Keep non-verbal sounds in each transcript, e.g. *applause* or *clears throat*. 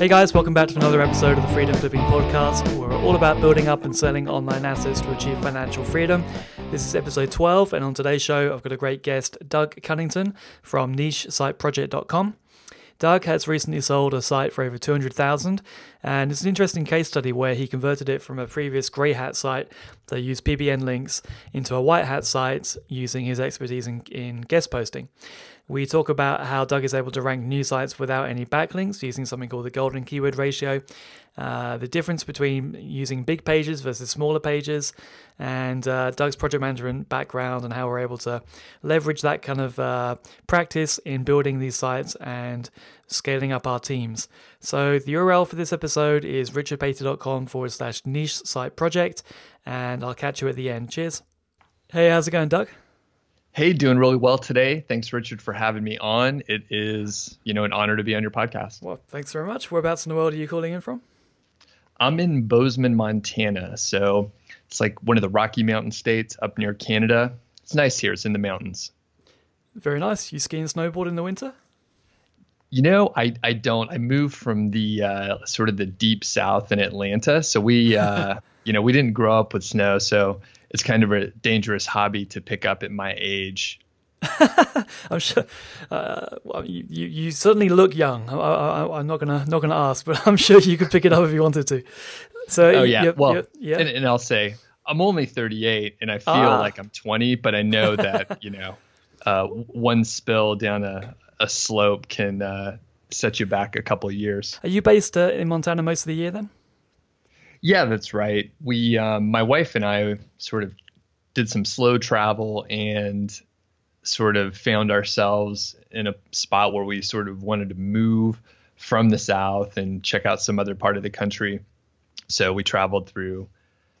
Hey guys, welcome back to another episode of the Freedom Flipping Podcast. We're all about building up and selling online assets to achieve financial freedom. This is episode 12, and on today's show, I've got a great guest, Doug Cunnington from NicheSiteProject.com. Doug has recently sold a site for over 200,000 and it's an interesting case study where he converted it from a previous grey hat site that used PBN links into a white hat site using his expertise in, in guest posting. We talk about how Doug is able to rank new sites without any backlinks using something called the golden keyword ratio, uh, the difference between using big pages versus smaller pages, and uh, Doug's project management background and how we're able to leverage that kind of uh, practice in building these sites and scaling up our teams. So the URL for this episode is richardpatey.com forward slash niche site project, and I'll catch you at the end. Cheers. Hey, how's it going, Doug? Hey, doing really well today. Thanks, Richard, for having me on. It is, you know, an honor to be on your podcast. Well, thanks very much. Whereabouts in the world are you calling in from? I'm in Bozeman, Montana. So it's like one of the Rocky Mountain states up near Canada. It's nice here. It's in the mountains. Very nice. You ski and snowboard in the winter? You know, I, I don't. I moved from the uh, sort of the deep south in Atlanta. So we, uh, *laughs* you know, we didn't grow up with snow. So it's kind of a dangerous hobby to pick up at my age. *laughs* I'm sure. Uh, well, you, you, you certainly look young. I, am not gonna not gonna ask, but *laughs* I'm sure you could pick it up if you wanted to. So oh yeah, you're, well, you're, yeah. And, and, I'll say I'm only 38, and I feel ah. like I'm 20, but I know *laughs* that you know, uh, one spill down a, a slope can uh, set you back a couple of years. Are you based uh, in Montana most of the year then? Yeah, that's right. We, um, my wife and I, sort of did some slow travel and sort of found ourselves in a spot where we sort of wanted to move from the south and check out some other part of the country. So we traveled through,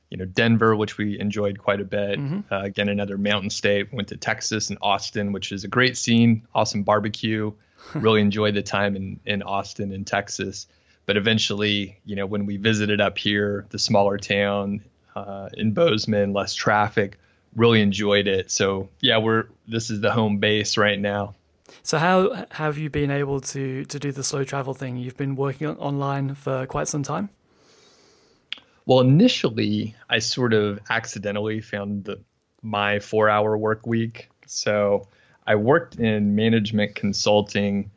you know, Denver, which we enjoyed quite a bit. Mm-hmm. Uh, again, another mountain state. Went to Texas and Austin, which is a great scene, awesome barbecue. *laughs* really enjoyed the time in in Austin and Texas. But eventually, you know, when we visited up here, the smaller town uh, in Bozeman, less traffic, really enjoyed it. So yeah, we're this is the home base right now. So how have you been able to to do the slow travel thing? You've been working online for quite some time. Well, initially, I sort of accidentally found the my four hour work week. So I worked in management consulting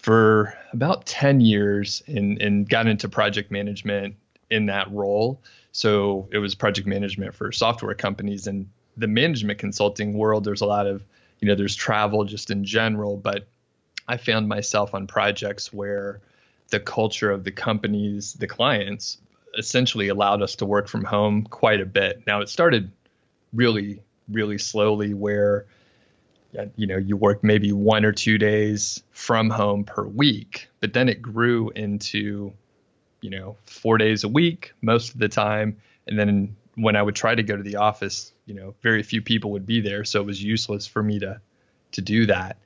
for about 10 years and, and got into project management in that role. So it was project management for software companies and the management consulting world. There's a lot of, you know, there's travel just in general, but I found myself on projects where the culture of the companies, the clients, essentially allowed us to work from home quite a bit. Now it started really, really slowly where you know you work maybe one or two days from home per week but then it grew into you know four days a week most of the time. And then when i would try to go to the office you know very few people would be there. So it was useless for me to to do that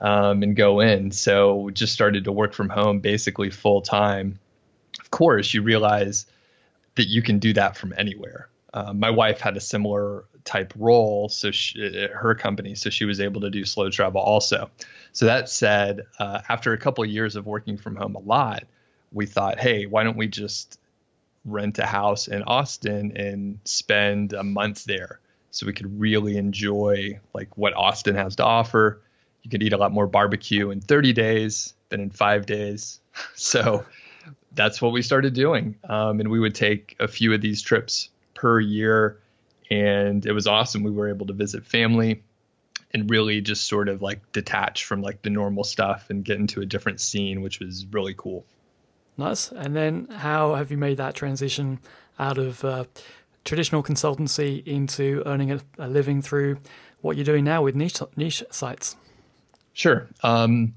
um, and go in. So just started to work from home basically full time. Of course you realize that you can do that from anywhere. Uh, my wife had a similar type role, so she, her company, so she was able to do slow travel also. So that said, uh, after a couple of years of working from home a lot, we thought, hey, why don't we just rent a house in Austin and spend a month there, so we could really enjoy like what Austin has to offer. You could eat a lot more barbecue in 30 days than in five days. *laughs* so that's what we started doing, um, and we would take a few of these trips per year and it was awesome. We were able to visit family and really just sort of like detach from like the normal stuff and get into a different scene, which was really cool. Nice. And then how have you made that transition out of uh, traditional consultancy into earning a, a, living through what you're doing now with niche niche sites? Sure. Um,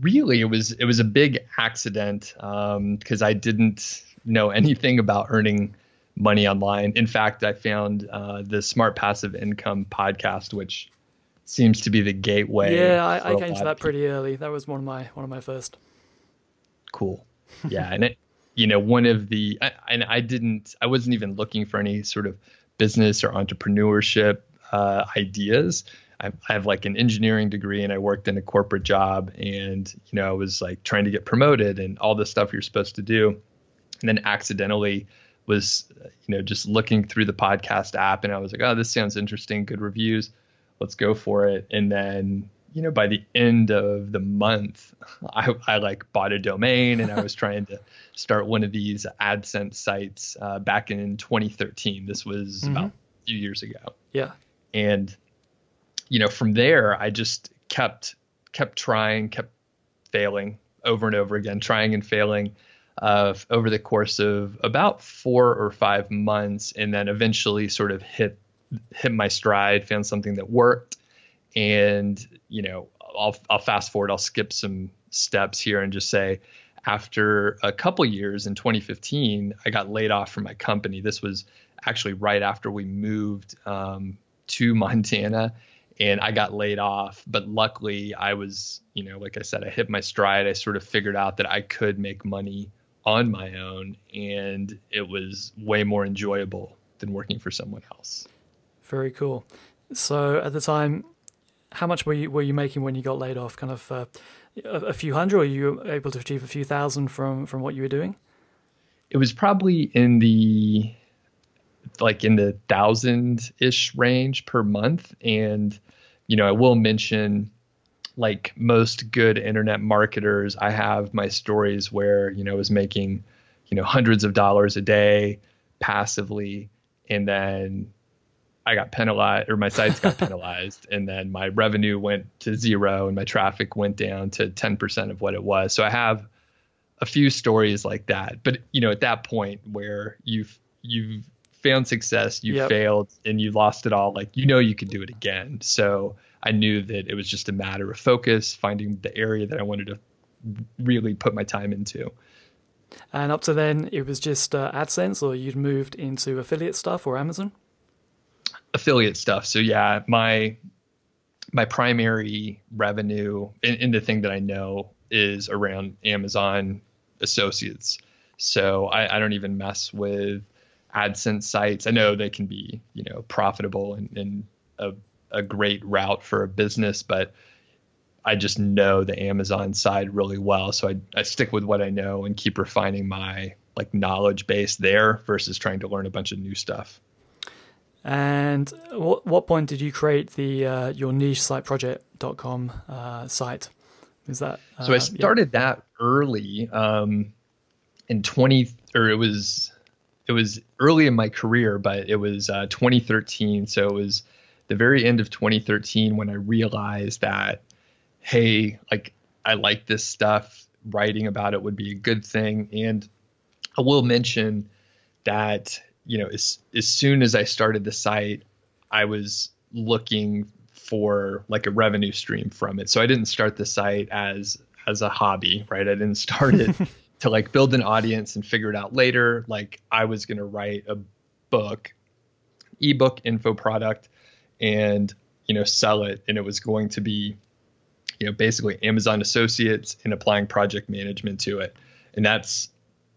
really, it was it was a big accident because um, I didn't know anything about earning money online. In fact, I found uh, the Smart Passive Income podcast, which seems to be the gateway. Yeah, I, I came to that pretty early. That was one of my one of my first. Cool. Yeah, and it, you know, one of the I, and I didn't, I wasn't even looking for any sort of business or entrepreneurship uh, ideas. I, I have like an engineering degree and I worked in a corporate job and you know I was like trying to get promoted and all the stuff you're supposed to do and then accidentally was you know just looking through the podcast app and I was like oh this sounds interesting good reviews let's go for it. And then you know by the end of the month *laughs* I, I like bought a domain and I was trying to start one of these AdSense sites uh, back in 2013 this was mm-hmm. about a few years ago. Yeah. And you know, from there, I just kept kept trying, kept failing over and over again, trying and failing uh, over the course of about four or five months, and then eventually sort of hit hit my stride, found something that worked, and you know, I'll I'll fast forward, I'll skip some steps here and just say. After a couple years in 2015, I got laid off from my company. This was actually right after we moved um, to Montana and I got laid off. But luckily, I was, you know, like I said, I hit my stride. I sort of figured out that I could make money on my own, and it was way more enjoyable than working for someone else. Very cool. So at the time, how much were you were you making when you got laid off? Kind of uh, a, a few hundred, or you able to achieve a few thousand from from what you were doing? It was probably in the like in the thousand ish range per month. And, you know, I will mention like most good internet marketers, I have my stories where, you know, I was making, you know, hundreds of dollars a day passively. And then I got penalized or my sites got *laughs* penalized and then my revenue went to zero and my traffic went down to 10% of what it was. So I have a few stories like that. But you know, at that point where you've you've found success, you yep. failed, and you lost it all, like you know you could do it again. So I knew that it was just a matter of focus, finding the area that I wanted to really put my time into. And up to then, it was just uh, AdSense, or you'd moved into affiliate stuff or Amazon. Affiliate stuff. So yeah, my my primary revenue and, the thing that I know is around Amazon associates. So I, I don't even mess with AdSense sites. I know they can be, you know, profitable and, and a, a great route for a business, but I just know the Amazon side really well. So I, I stick with what I know and keep refining my like knowledge base there versus trying to learn a bunch of new stuff. And what what point did you create the uh, your niche site project.com uh, site? Is that uh, so? I started yeah. that early um, in twenty, or it was it was early in my career, but it was uh, 2013. So it was the very end of 2013 when I realized that, hey, like I like this stuff. Writing about it would be a good thing. And I will mention that you know as as soon as I started the site, I was looking for like a revenue stream from it. So I didn't start the site as as a hobby, right? I didn't start it *laughs* to like build an audience and figure it out later. Like I was going to write a book, ebook info product, and you know sell it, and it was going to be, you know, basically Amazon Associates and applying project management to it. And that's,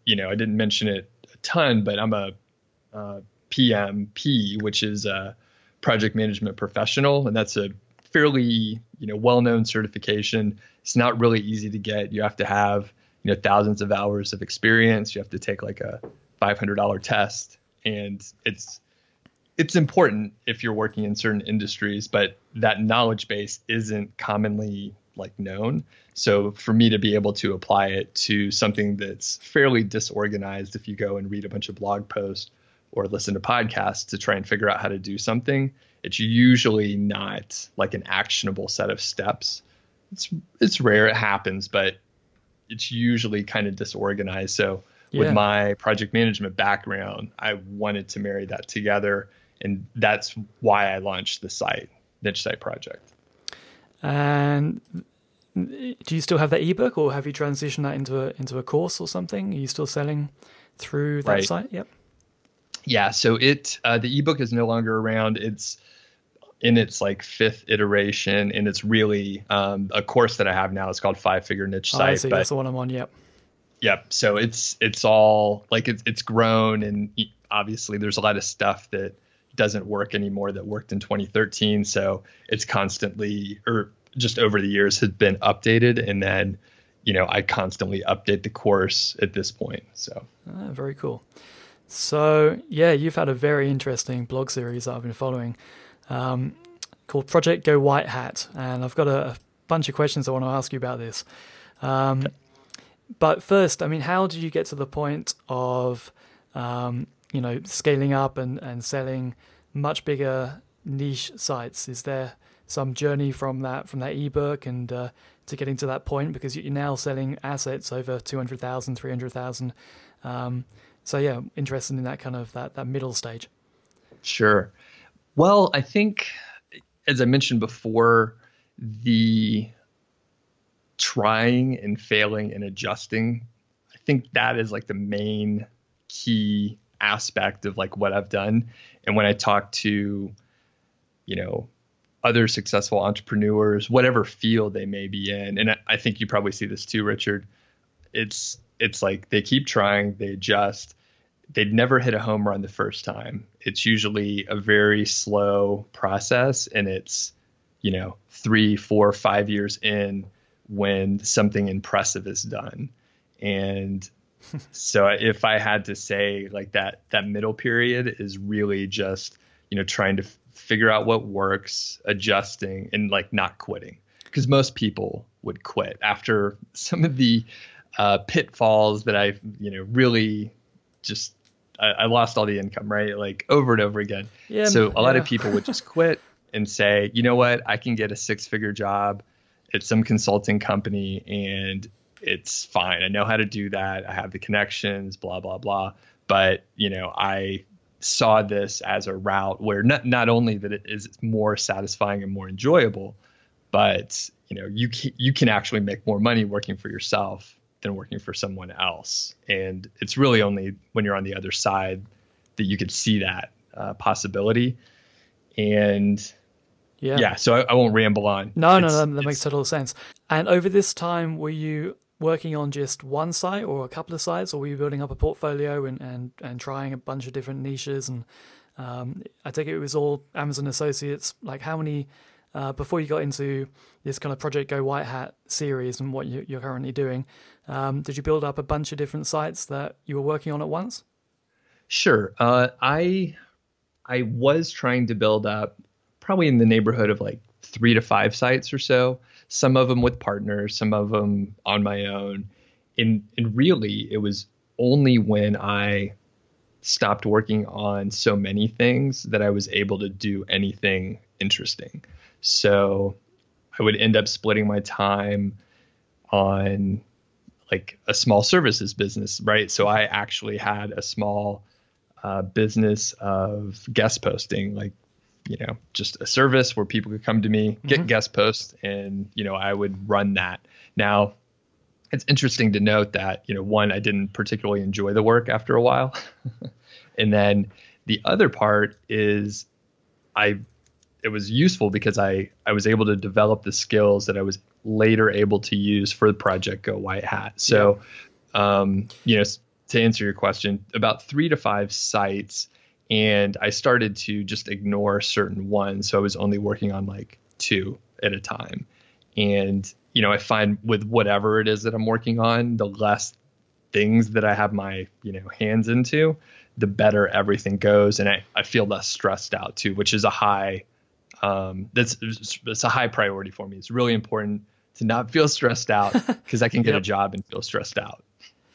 you know, I didn't mention it a ton, but I'm a, PMP, which is a project management professional, and that's a fairly you know well-known certification. It's not really easy to get. You have to have you know thousands of hours of experience. You have to take like a $500 test, and it's it's important if you're working in certain industries, but that knowledge base isn't commonly like known. So for me to be able to apply it to something that's fairly disorganized, if you go and read a bunch of blog posts or listen to podcasts to try and figure out how to do something, it's usually not like an actionable set of steps. It's it's rare it happens, but it's usually kind of disorganized. So yeah. with my project management background, I wanted to marry that together, and that's why I launched the site, Niche Site Project. And do you still have that ebook, or have you transitioned that into a into a course or something? Are you still selling through that right. site? Yep. Yeah. So it uh, the ebook is no longer around. It's in its like fifth iteration, and it's really um, a course that I have now. It's called Five Figure Niche Site. Oh, I see. But, That's the one I'm on. Yep. Yep. So it's it's all like it's it's grown, and obviously there's a lot of stuff that doesn't work anymore that worked in 2013. So it's constantly, or just over the years, has been updated. And then, you know, I constantly update the course at this point. So ah, very cool. So yeah, you've had a very interesting blog series that I've been following um, called Project Go White Hat, and I've got a, a, bunch of questions I want to ask you about this. Um, but first, I mean, how did you get to the point of um, you know scaling up and, and selling much bigger niche sites? Is there some journey from that from that ebook and uh, to getting to that point because you're now selling assets over 200,000, 300,000. Um, so yeah, interested in that kind of that that middle stage. Sure. Well, I think as I mentioned before, the trying and failing and adjusting, I think that is like the main key aspect of like what I've done. And when I talk to, you know, other successful entrepreneurs, whatever field they may be in, and I, think you probably see this too, Richard. It's it's like they keep trying, they adjust. They'd never hit a home run the first time. It's usually a very slow process, and it's you know three, four, five years in when something impressive is done. And so if I had to say like that that middle period is really just you know trying to f- figure out what works, adjusting and like not quitting. Because most people would quit after *laughs* some of the uh, pitfalls that I you know really just I, I, lost all the income right? Like over and over again. Yeah, so a lot of people would just *laughs* quit and say you know what? I can get a six figure job at some consulting company and it's fine. I know how to do that. I have the connections, blah, blah, blah. But, you know, I saw this as a route where not, not only that it is more satisfying and more enjoyable, but, you know, you can, you can actually make more money working for yourself than working for someone else. And it's really only when you're on the other side that you could see that uh, possibility. And yeah, yeah so I, I won't ramble on. No, it's, no, no, that makes total sense. And over this time, were you working on just one site or a couple of sites, or were you building up a portfolio and, and, and trying a bunch of different niches? And um, I take it it was all Amazon Associates. Like, how many, uh, before you got into this kind of Project Go White Hat series and what you, are currently doing, um, did you build up a bunch of different sites that you were working on at once? Sure. Uh, I I was trying to build up probably in the neighborhood of like three to five sites or so some of them with partners, some of them on my own. And, and really, it was only when I stopped working on so many things that I was able to do anything interesting. So I would end up splitting my time on like a small services business, right? So I actually had a small uh, business of guest posting, like you know just a service where people could come to me get mm-hmm. guest posts and you know i would run that now it's interesting to note that you know one i didn't particularly enjoy the work after a while *laughs* and then the other part is i it was useful because i i was able to develop the skills that i was later able to use for the project go white hat so yeah. um you know to answer your question about three to five sites and I started to just ignore certain ones. So I was only working on like two at a time. And, you know, I find with whatever it is that I'm working on, the less things that I have my, you know, hands into, the better everything goes. And I, I feel less stressed out too, which is a high, um, that's, it's a high priority for me. It's really important to not feel stressed out *laughs* because I can get yep. a job and feel stressed out.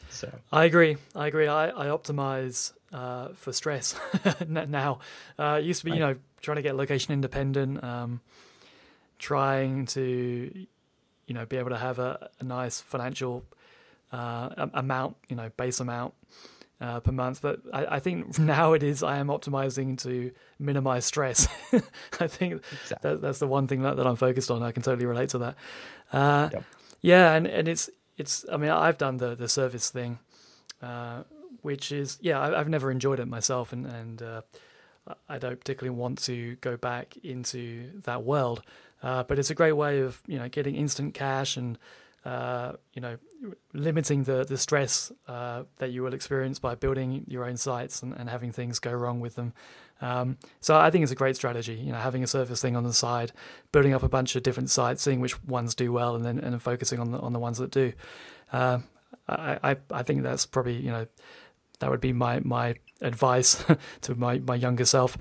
So I agree. I agree. I, I optimize uh, for stress *laughs* now. Uh, it used to be, you know, trying to get location independent, um, trying to, you know, be able to have a, a nice financial uh, amount, you know, base amount uh, per month. But I, I, think now it is I am optimizing to minimize stress. *laughs* I think exactly. that, that's the one thing that, that I'm focused on. I can totally relate to that. Uh, yep. Yeah, and, and it's it's. I mean, I've done the the service thing. Which is yeah, I, have never enjoyed it myself, and and uh, I don't particularly want to go back into that world. Uh, but it's a great way of you know getting instant cash and uh, you know, limiting the the stress uh, that you will experience by building your own sites and, and having things go wrong with them. Um, so I think it's a great strategy. You know, having a service thing on the side, building up a bunch of different sites, seeing which ones do well, and then and focusing on the on the ones that do. Uh, I, I I think that's probably you know that would be my my advice *laughs* to my my younger self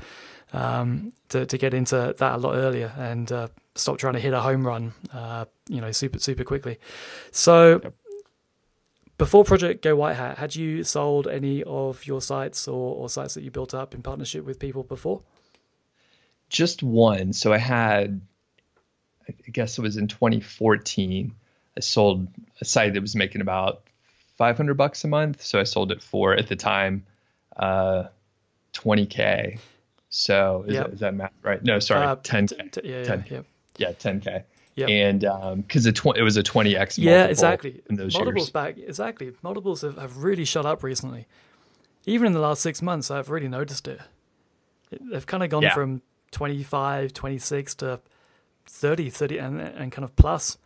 um, to to get into that a lot earlier and uh, stop trying to hit a home run, uh, you know, super super quickly. So. Yep. Before Project Go White Hat, had you sold any of your sites or, or sites that you built up in partnership with people before? Just one. So I had, I guess it was in 2014. I sold a site that was making about 500 bucks a month. So I sold it for at the time uh, 20k. So is, yep. that, is that math right? No, sorry, uh, 10k. T- t- yeah, 10, yeah, yeah, 10k. Yeah, and because um, it, it was a 20x. Yeah, exactly. In those multiples years. back exactly. Multiples have, have really shot up recently. Even in the last six months, I've really noticed it. it they've kind of gone yeah. from 25, 26 to 30, 30, and and kind of plus.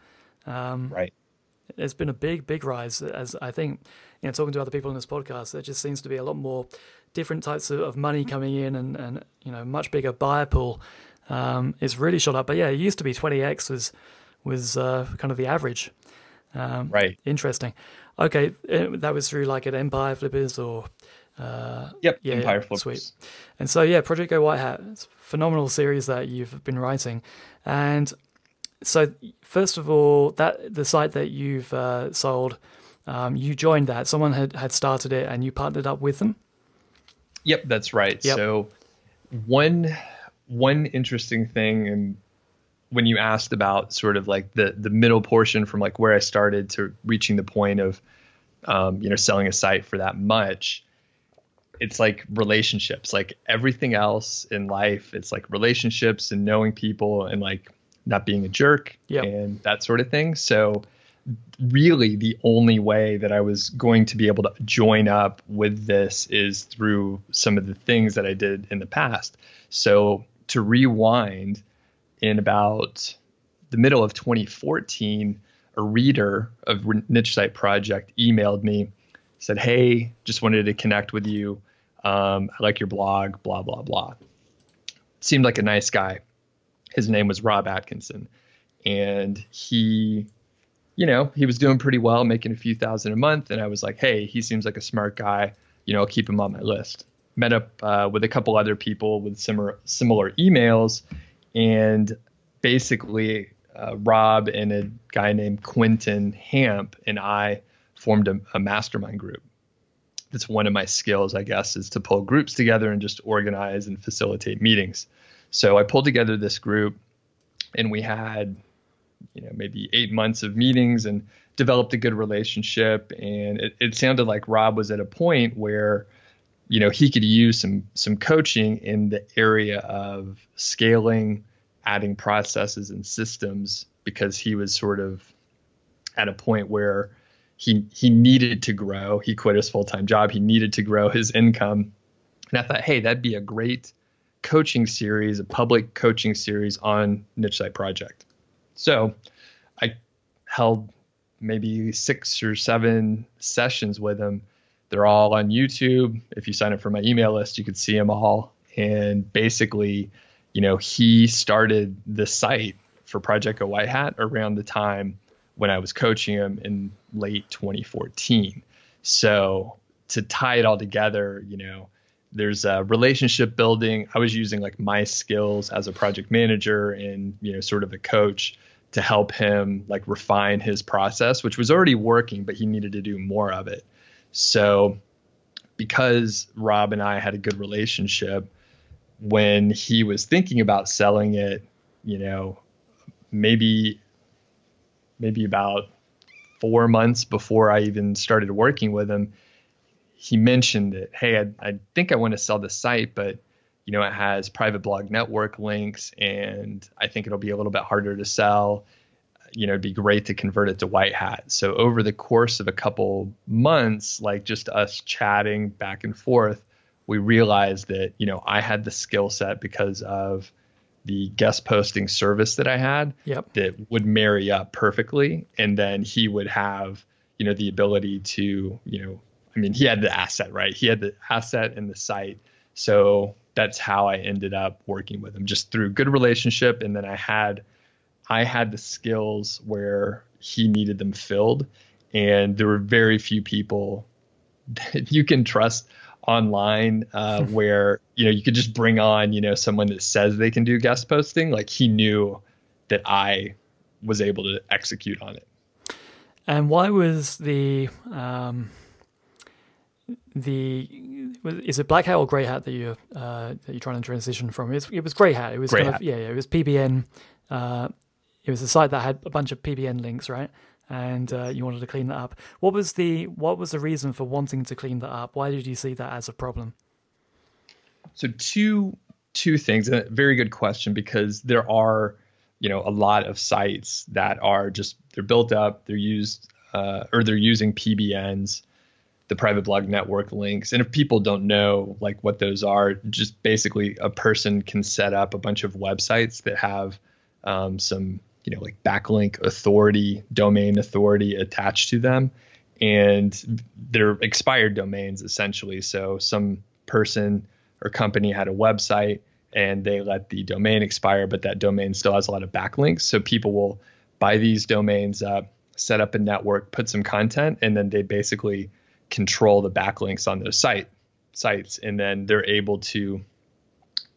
Um, right. There's been a big, big rise. As I think, you know, talking to other people in this podcast, there just seems to be a lot more different types of, of money coming in, and and you know, much bigger buyer pool um, it's really shot up. But yeah, it used to be 20x was was uh, kind of the average. Um, right. Interesting. Okay, uh, that was through like at Empire Flippers or. Uh, yep. Yeah, Empire Flippers. Sweet. And so yeah, Project Go White Hat. It's a phenomenal series that you've been writing, and so first of all, that the site that you've uh, sold, um, you joined that. Someone had had started it, and you partnered up with them. Yep, that's right. Yep. So one one interesting thing and when you asked about sort of like the the middle portion from like where I started to reaching the point of um, you know selling a site for that much it's like relationships like everything else in life it's like relationships and knowing people and like not being a jerk yep. and that sort of thing so really the only way that I was going to be able to join up with this is through some of the things that I did in the past so to rewind in about the middle of 2014, a reader of Niche Site Project emailed me, said, Hey, just wanted to connect with you. Um, I like your blog, blah, blah, blah. Seemed like a nice guy. His name was Rob Atkinson. And he, you know, he was doing pretty well, making a few thousand a month. And I was like, Hey, he seems like a smart guy. You know, I'll keep him on my list met up uh, with a couple other people with similar similar emails, and basically uh, Rob and a guy named Quentin Hamp and I formed a, a mastermind group. That's one of my skills, I guess, is to pull groups together and just organize and facilitate meetings. So I pulled together this group, and we had, you know, maybe eight months of meetings and developed a good relationship. And it, it sounded like Rob was at a point where you know he could use some some coaching in the area of scaling adding processes and systems because he was sort of at a point where he he needed to grow. He quit his full-time job. He needed to grow his income. And i thought hey that'd be a great coaching series a public coaching series on niche site project so i held maybe six or seven sessions with him they're all on YouTube. If you sign up for my email list, you could see them all. And basically, you know, he started the site for Project Go White Hat around the time when I was coaching him in late 2014. So to tie it all together, you know, there's a relationship building. I was using like my skills as a project manager and, you know, sort of a coach to help him like refine his process, which was already working, but he needed to do more of it. So, because Rob and I had a good relationship, when he was thinking about selling it, you know, maybe maybe about four months before I even started working with him, he mentioned that, hey, I, I think I want to sell the site, but you know, it has private blog network links, and I think it'll be a little bit harder to sell you know, it'd be great to convert it to white hat. So over the course of a couple months, like just us chatting back and forth, we realized that, you know, I had the skill set because of the guest posting service that I had yep. that would marry up perfectly. And then he would have, you know, the ability to, you know, I mean, he had the asset, right? He had the asset and the site. So that's how I ended up working with him just through good relationship. And then I had, I had the skills where he needed them filled. And there were very few people that *laughs* you can trust online uh, *laughs* where you know you could just bring on you know someone that says they can do guest posting like he knew that i was able to execute on it and why was the um, the is it black hat or gray hat that you uh, that you're trying to transition from? It was, it was gray hat. It was gray kind hat. of yeah, yeah, it was PBN. Uh, it was a site that had a bunch of PBN links, right? And uh, you wanted to clean that up. What was the what was the reason for wanting to clean that up? Why did you see that as a problem? So two two things. A very good question because there are you know a lot of sites that are just they're built up, they're used uh, or they're using PBNs the private blog network links. And if people don't know like what those are, just basically a person can set up a bunch of websites that have um, some, you know, like backlink authority, domain authority attached to them. And they're expired domains essentially. So some person or company had a website and they let the domain expire, but that domain still has a lot of backlinks. So people will buy these domains up, set up a network, put some content, and then they basically control the backlinks on those site sites and then they're able to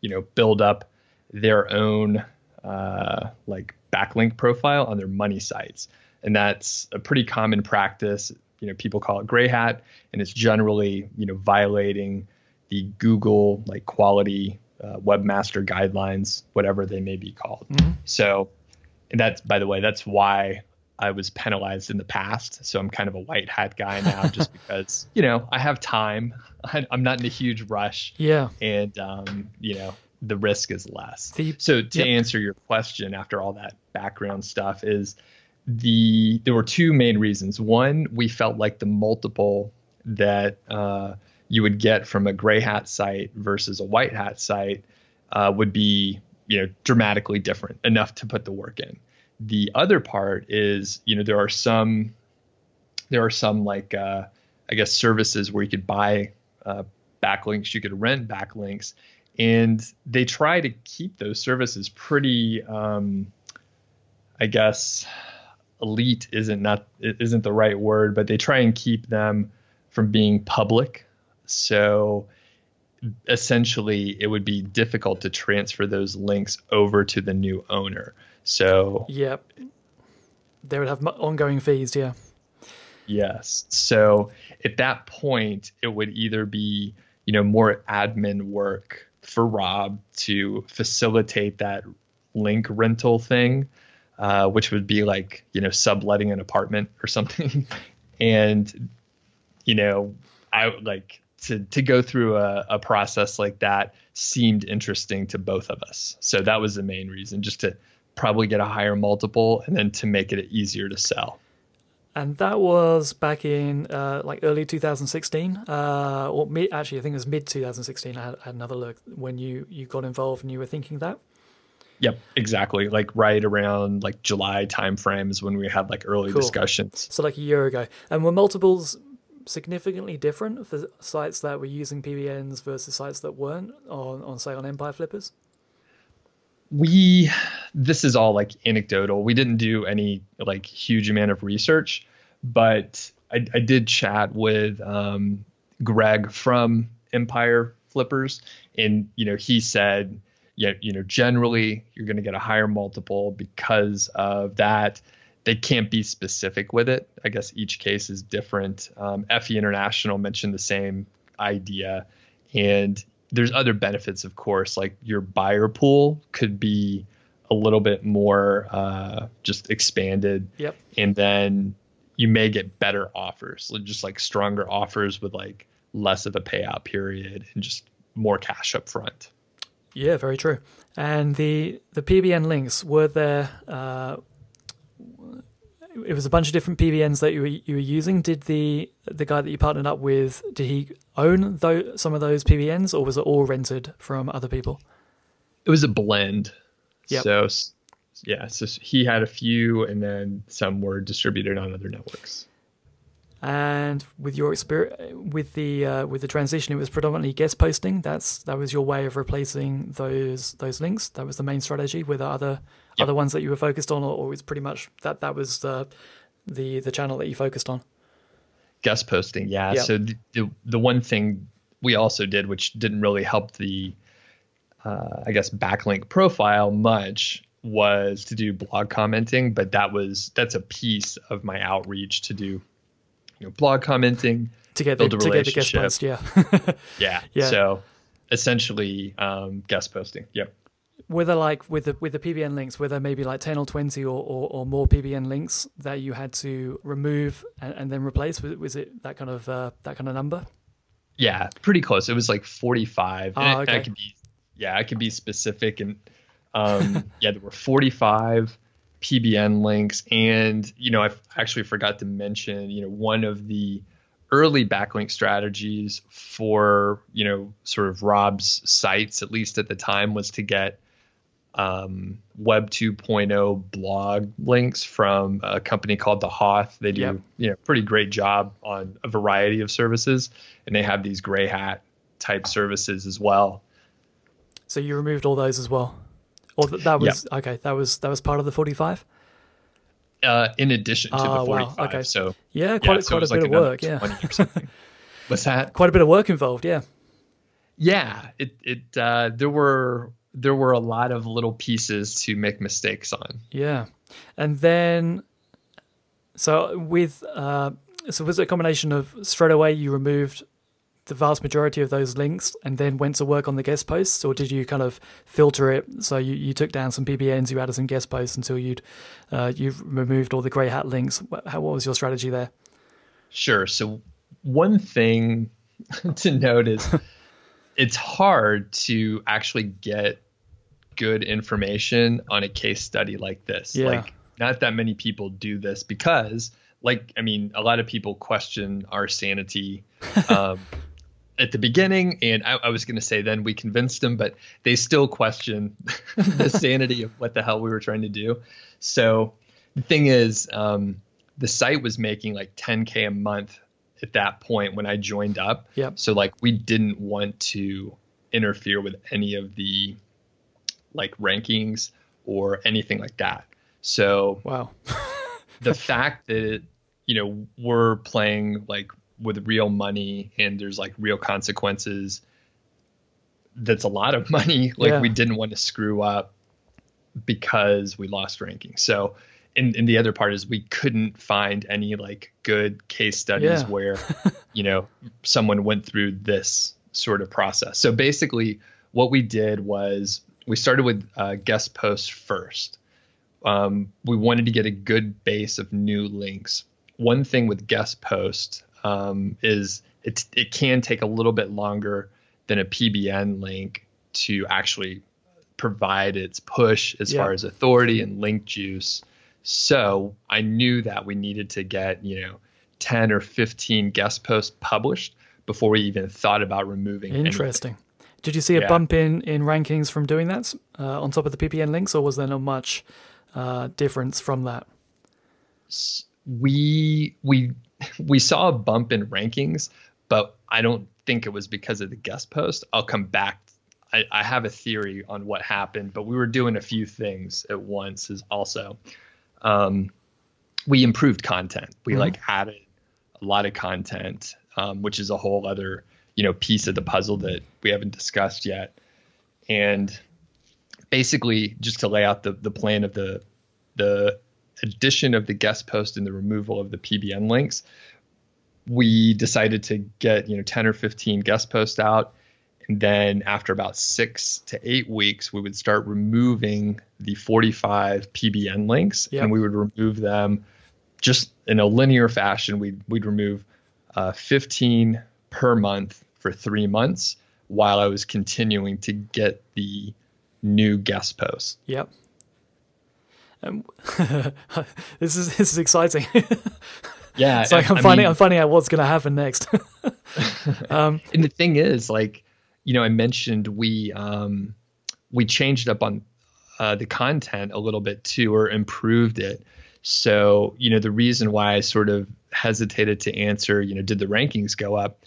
you know build up their own uh, like backlink profile on their money sites and that's a pretty common practice you know people call it gray hat and it's generally you know violating the google like quality uh, webmaster guidelines whatever they may be called mm-hmm. so and that's by the way that's why I was penalized in the past. So I'm kind of a white hat guy now just *laughs* because, you know, I have time. *laughs* I'm not in a huge rush. Yeah. And, um, you know, the risk is less. The, so to yep. answer your question after all that background stuff is the, there were two main reasons. One, we felt like the multiple that, uh, you would get from a gray hat site versus a white hat site, uh, would be, you know, dramatically different enough to put the work in the other part is you know there are some there are some like uh, i guess services where you could buy uh, backlinks you could rent backlinks and they try to keep those services pretty um, i guess elite isn't not isn't the right word but they try and keep them from being public. So essentially it would be difficult to transfer those links over to the new owner so yeah, they would have ongoing fees. Yeah. Yes. So at that point, it would either be you know more admin work for Rob to facilitate that link rental thing, uh, which would be like you know subletting an apartment or something, *laughs* and you know I like to to go through a, a process like that seemed interesting to both of us. So that was the main reason, just to probably get a higher multiple and then to make it easier to sell. And that was back in uh, like early 2016, uh, or mid, actually, I think it was mid 2016. I had, I had another look when you, you got involved and you were thinking that. Yep, exactly. Like right around like July timeframe is when we had like early cool. discussions. So like a year ago. And were multiples significantly different for sites that were using PBNs versus sites that weren't on, on say on Empire Flippers? We this is all like anecdotal. We didn't do any like huge amount of research, but I, I did chat with um, Greg from Empire Flippers, and you know he said, yeah, you know generally you're going to get a higher multiple because of that. They can't be specific with it. I guess each case is different. Um, FE International mentioned the same idea, and there's other benefits, of course, like your buyer pool could be a little bit more uh, just expanded. Yep. And then you may get better offers, just like stronger offers with like less of a payout period and just more cash up front. Yeah, very true. And the the PBN links were there. Uh, it was a bunch of different PBNs that you were you were using. Did the the guy that you partnered up with did he own those, some of those PBNs, or was it all rented from other people? It was a blend. Yep. So yeah, so he had a few, and then some were distributed on other networks. And with your experience with the uh, with the transition, it was predominantly guest posting. That's that was your way of replacing those those links. That was the main strategy. With other Yep. other ones that you were focused on, or, or was pretty much that that was the the the channel that you focused on. guest posting yeah Yeah. so the, the the one thing we also did which didn't really help the uh, i guess backlink profile much was to do blog commenting but that was that's a piece of my outreach to do you know blog commenting To get the, Build a to get the guest relationship. post, yeah. *laughs* yeah, Yeah. so essentially um, guest posting yep were there like with the with the PBN links, were there maybe like ten or twenty or, or, or more PBN links that you had to remove and, and then replace? Was, was it that kind of uh, that kind of number? Yeah, pretty close. It was like 45. Oh, And I- okay. I could be, yeah, I could be specific. And um, *laughs* yeah, there were 45 PBN links. And, you know, I actually forgot to mention, you know, one of the early backlink strategies for, you know, sort of Rob's sites, at least at the time, was to get um, Web 2.0 blog links from a company called The Hoth. They do, Yep. you know, pretty great job on a variety of services, and they have these gray hat type services as well. So you removed all those as well, or th- that was okay. That was that was part of the forty-five. Uh, in addition to Oh, the wow. 45, Okay. so Yeah, yeah, quite so quite a bit like of work. Yeah, 20 or something. *laughs* What's that? quite a bit of work involved. Yeah. Yeah, it it uh, there were there were a lot of little pieces to make mistakes on. Yeah, and then so with uh, so was it a combination of straight away you removed the vast majority of those links and then went to work on the guest posts, or did you kind of filter it? So you, you took down some PBNs, you added some guest posts until you'd uh, you've removed all the grey hat links. How what was your strategy there? Sure. So one thing *laughs* to note is *laughs* it's hard to actually get good information on a case study like this. Yeah. Like not that many people do this because like I mean a lot of people question our sanity *laughs* um, at the beginning and I, I was going to say then we convinced them but they still question *laughs* the *laughs* sanity of what the hell we were trying to do. So the thing is um, the site was making like 10k a month at that point when I joined up. Yep. So like we didn't want to interfere with any of the like rankings or anything like that. So Wow. *laughs* the fact that you know we're playing like with real money and there's like real consequences that's a lot of *laughs* money like Yeah. we didn't want to screw up because we lost ranking so and, and the other part is we couldn't find any like good case studies Yeah. where *laughs* you know someone went through this sort of process so basically what we did was we started with uh, guest posts first um, we wanted to get a good base of new links. One thing with guest post um, is it it can take a little bit longer than a PBN link to actually provide its push as Yeah. far as authority and link juice. So I knew that we needed to get you know 10 or 15 guest posts published before we even thought about removing. anything. Did you see a Yeah. bump in in rankings from doing that uh, on top of the PBN links, or was there not much uh, difference from that? we we we saw a bump in rankings, but I don't think it was because of the guest post. I'll come back. I, I have a theory on what happened, but we were doing a few things at once. Is also, um, we improved content. We Mhm. like added a lot of content, um, which is a whole other you know piece of the puzzle that we haven't discussed yet. And basically, just to lay out the the plan of the the addition of the guest post and the removal of the PBN links, we decided to get you know 10 or 15 guest posts out, and then after about six to eight weeks, we would start removing the 45 PBN links, Yep. and we would remove them just in a linear fashion. We'd we'd remove uh, 15 per month for three months, while I was continuing to get the new guest posts. Yep. Um, *laughs* this is this is exciting. Yeah, *laughs* it's like I'm I finding mean- I'm finding out what's going to happen next. *laughs* um, and the thing is like you know i mentioned we um we changed up on uh, the content a little bit too, or improved it. So, you know, the reason why I sort of hesitated to answer, you know, did the rankings go up?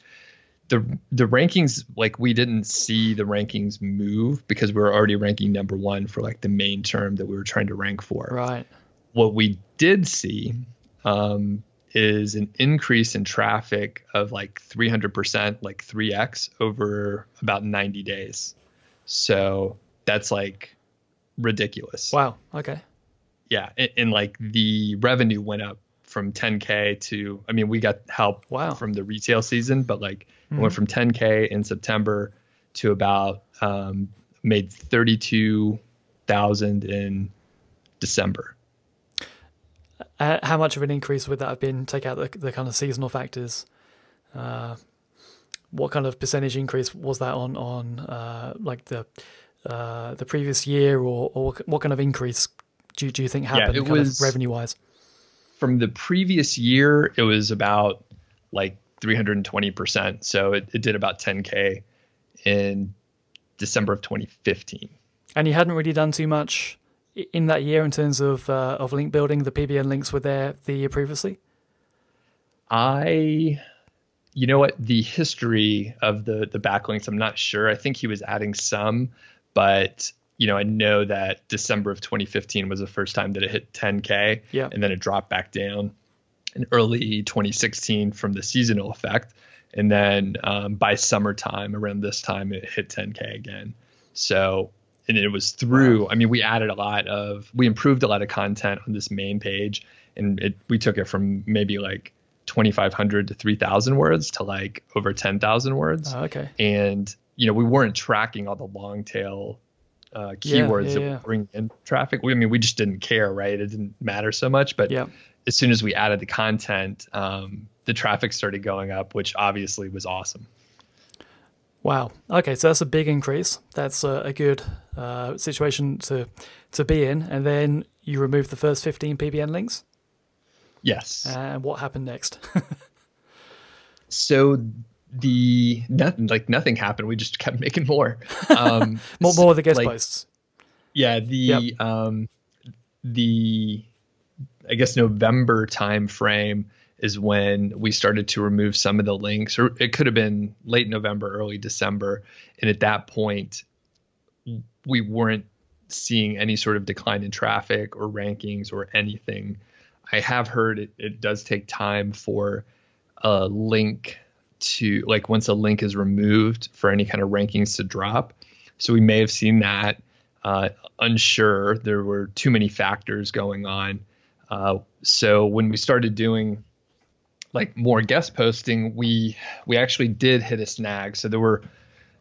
The the rankings, like we didn't see the rankings move because we were already ranking number one for like the main term that we were trying to rank for. Right. What we did see um, is an increase in traffic of like 300%, like 3x over about 90 days. So that's like ridiculous. Wow. Okay yeah, and, and, like the revenue went up from 10k to I mean we got help wow. from the retail season, but like mm-hmm. went from 10k in September to about um, made 32,000 in December. Uh, how much of an increase would that have been? Take out the, the kind of seasonal factors. Uh, what kind of percentage increase was that on on uh, like the uh, the previous year, or or what kind of increase do, do you think happened yeah, was, revenue wise? From the previous year, it was about like 320%. So it, it did about 10K in December of 2015. And you hadn't really done too much in that year in terms of uh, of link building. The PBN links were there the year previously. I, you know what, the history of the the backlinks, I'm not sure. I think he was adding some, but you know, I know that December of 2015 was the first time that it hit 10K. Yeah. And then it dropped back down in early 2016 from the seasonal effect. And then um, by summertime, around this time, it hit 10K again. So, and it was through, wow. I mean, we added a lot of, we improved a lot of content on this main page. And it, we took it from maybe like 2,500 to 3,000 words to like over 10,000 words. Oh, okay. And, you know, we weren't tracking all the long tail uh, keywords yeah, yeah, yeah. that bring in traffic. We, I mean, we just didn't care, right? It didn't matter so much. But as soon as we added the content, um, the traffic started going up, which obviously was awesome. Wow. Okay, so that's a big increase. That's a, a good uh, situation to to be in. And then you remove the first 15 PBN links. Yes. And what happened next? *laughs* so the nothing like nothing happened. We just kept *laughs* making more. Um, *laughs* more more of the guest like, posts. Yeah, the yep. um, the I guess November time frame is when we started to remove some of the links, or it could have been late November, early December, and at that point, we weren't seeing any sort of decline in traffic or rankings or anything. I have heard it, it does take time for a link to like once a link is removed for any kind of rankings to drop. So we may have seen that. Uh, unsure. There were too many factors going on. Uh, so when we started doing like more guest posting, we we actually did hit a snag. So there were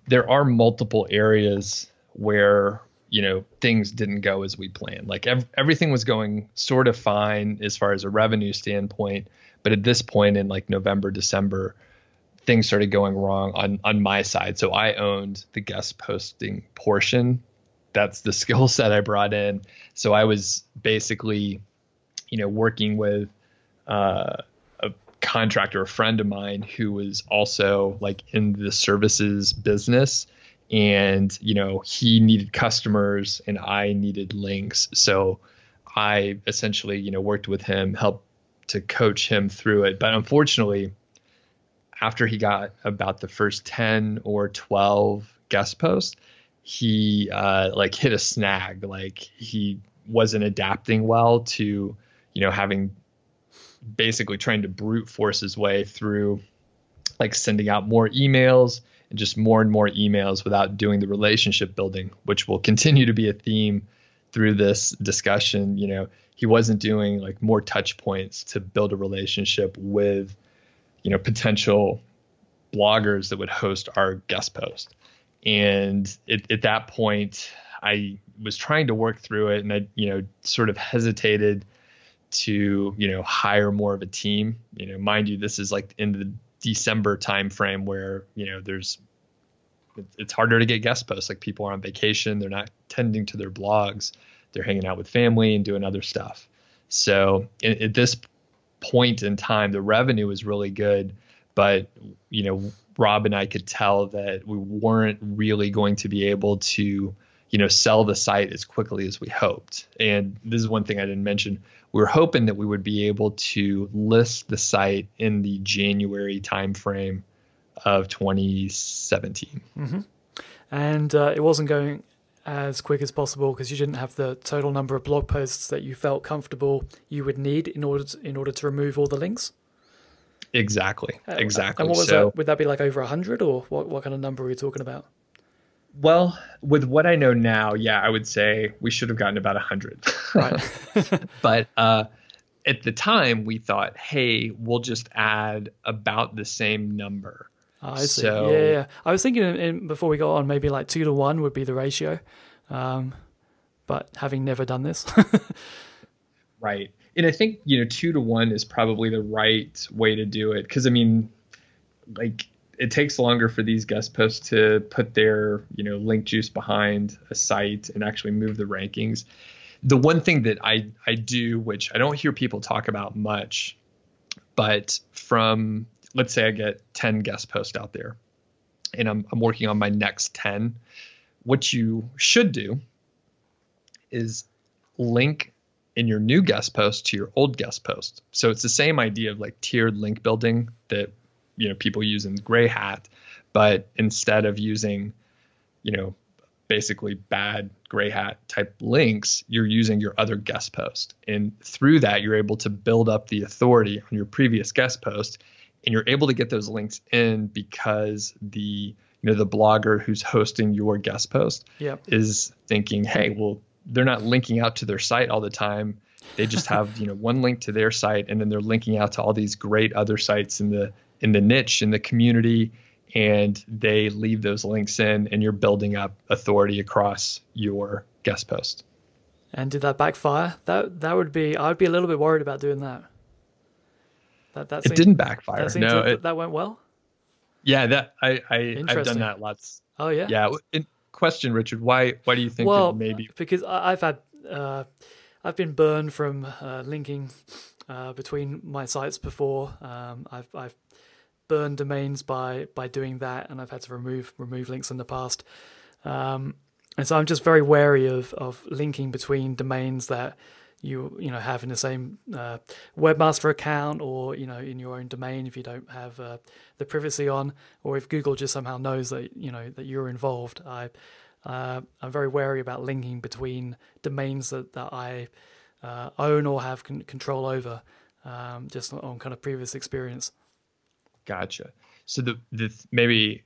there are multiple areas where you know things didn't go as we planned. Like ev- everything was going sort of fine as far as a revenue standpoint, but at this point in like November, December, things started going wrong on on my side. So I owned the guest posting portion. That's the *laughs* skill set I brought in. So I was basically, you know, working with uh, a contractor, a friend of mine who was also like in the services business. And, you know, he needed customers and I needed links. So I essentially, you know, worked with him, helped to coach him through it. But unfortunately, after he got about the first 10 or 12 guest posts, he uh, like hit a snag. Like he wasn't adapting well to, you know, having basically trying to brute force his way through like sending out more emails and just more and more emails without doing the relationship building, which will continue to be a theme through this discussion. You know, he wasn't doing like more touch points to build a relationship with you know potential bloggers that would host our guest post and it, at that point i was trying to work through it and i you know sort of hesitated to you know hire more of a team. You know mind you this is like in the december time frame where you know there's it's harder to get guest posts. Like people are on vacation. They're not tending to their blogs. They're hanging out with family and doing other stuff. So at this point in time, the revenue was really good, but you know, Rob and I could tell that we weren't really going to be able to, you know, sell the site as quickly as we hoped. And this is one thing I didn't mention. We were hoping that we would be able to list the site in the January timeframe of 2017. Mm-hmm. And uh, it wasn't going as quick as possible because you didn't have the total number of blog posts that you felt comfortable you would need in order to, in order to remove all the links. Exactly. Uh, exactly. And what was so, that? Would that be like over hundred, or what? What kind of number are we talking about? Well, with what I know now, yeah, I would say we should have gotten about 100. *laughs* Right. but uh, at the time, we thought, hey, we'll just add about the same number. Oh, I see. So, yeah, yeah, I was thinking in, in, before we got on, maybe like two to one would be the ratio. Um, but having never done this. *laughs* right. And I think, you know, two to one is probably the right way to do it. Cause I mean, like it takes longer for these guest posts to put their you know link juice behind a site and actually move the rankings. The one thing that i i do which i don't hear people talk about much but from let's say i get 10 guest posts out there and i'm, I'm working on my next 10 what you should do is link in your new guest post to your old guest post. So it's the same idea of like tiered link building that you know people use in gray hat but instead of using you know basically bad gray hat type links you're using your other guest post and through that you're able to build up the authority on your previous guest post and you're able to get those links in because the you know the blogger who's hosting your guest post yep. is thinking hey well they're not linking out to their site all the time they just *laughs* have you know one link to their site and then they're linking out to all these great other sites in the in the niche in the community and they leave those links in and you're building up authority across your guest post. And did that backfire? That that would be i would be a little bit worried about doing that. That that seemed, it didn't backfire. that no to, it, that went well? Yeah that i, I i've done that lots. Oh yeah. Yeah in, question richard why why do you think well maybe because i've had uh, i've been burned from uh, linking uh, between my sites before. Um, i've i've burn domains by by doing that, and I've had to remove remove links in the past. Um, and so I'm just very wary of of linking between domains that you you know have in the same uh, webmaster account or you know in your own domain if you don't have uh, the privacy on or if Google just somehow knows that you know that you're involved. I uh, I'm very wary about linking between domains that that I uh, own or have con- control over, um, just on kind of previous experience. Gotcha. So the the maybe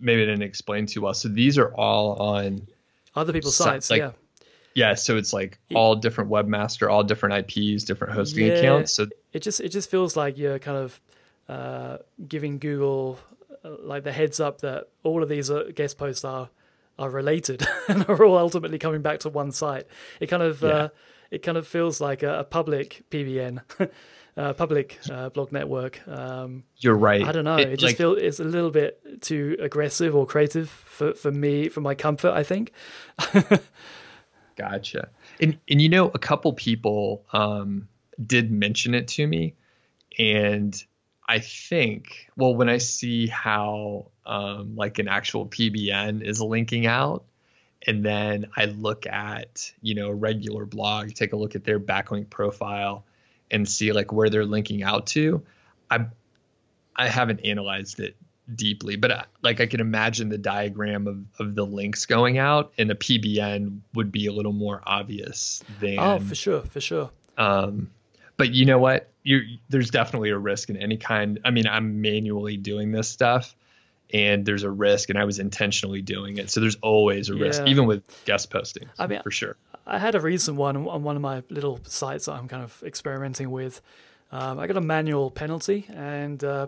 maybe I didn't explain too well. So these are all on other people's sites. Like, yeah. Yeah, so it's like all different webmaster, all different IPs, different hosting yeah, accounts. So it just it just feels like you're kind of uh, giving Google uh, like the heads up that all of these uh, guest posts are are related *laughs* and are all ultimately coming back to one site. It kind of yeah. uh, it kind of feels like a, a public PBN *laughs* uh, public uh, blog network. Um, You're right. I don't know. It, it just like, feels it's a little bit too aggressive or creative for, for me, for my comfort. I think. *laughs* gotcha. And and you know, a couple people um, did mention it to me, and I think well, when I see how um, like an actual PBN is linking out, and then I look at you know a regular blog, take a look at their backlink profile and see like where they're linking out to. I I haven't analyzed it deeply, but I, uh, like I can imagine the diagram of, of the links going out, and a PBN would be a little more obvious than. Oh, for sure, for sure. Um, but you know what? You there's definitely a risk in any kind. I mean, I'm manually doing this stuff, and there's a risk, and I was intentionally doing it. So there's always a risk, yeah. even with guest posting. I mean, for sure. I had a recent one on one of my little sites that I'm kind of experimenting with. Um, I got a manual penalty, and uh,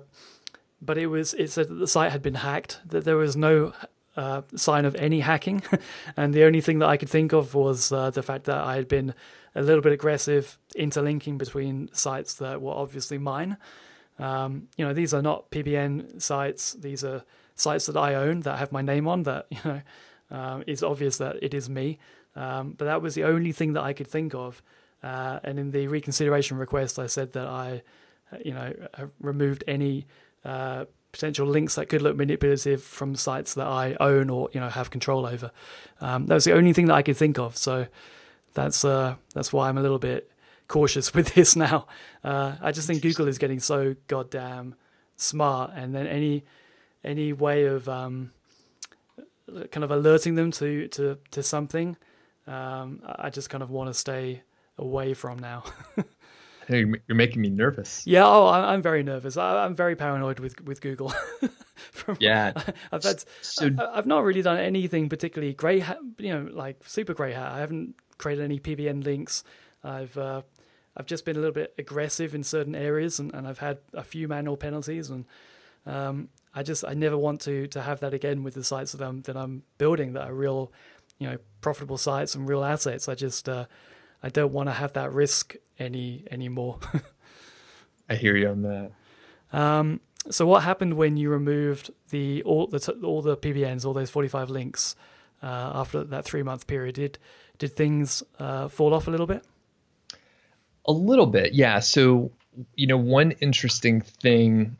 but it was it said that the site had been hacked. That there was no uh, sign of any hacking, *laughs* and the only thing that I could think of was uh, the fact that I had been a little bit aggressive interlinking between sites that were obviously mine. Um, you know, these are not PBN sites; these are sites that I own that have my name on. That *laughs* you know, um, it's obvious that it is me. Um, but that was the only thing that I could think of. Uh, and in the reconsideration request, I said that I, you know, removed any uh, potential links that could look manipulative from sites that I own or you know have control over. Um, that was the only thing that I could think of. So that's uh, that's why I'm a little bit cautious *laughs* with this now. Uh, I just think Google is getting so goddamn smart, and then any any way of um, kind of alerting them to to to something, um, I just kind of want to stay away from now. *laughs* You're making me nervous. Yeah, oh, I'm very nervous. I'm very paranoid with with Google. *laughs* From, yeah, I've had, so, I've not really done anything particularly great, you know, like super grey hat. I haven't created any PBN links. I've uh, I've just been a little bit aggressive in certain areas, and, and I've had a few manual penalties, and um, I just I never want to to have that again with the sites that I'm that I'm building that are real, you know, profitable sites and real assets. I just uh, I don't want to have that risk any anymore. *laughs* I hear you on that. Um, so what happened when you removed the all the all the PBNs, all those 45 links uh, after that three month period? Did did things uh, fall off a little bit? A little bit, yeah. So you know, one interesting thing,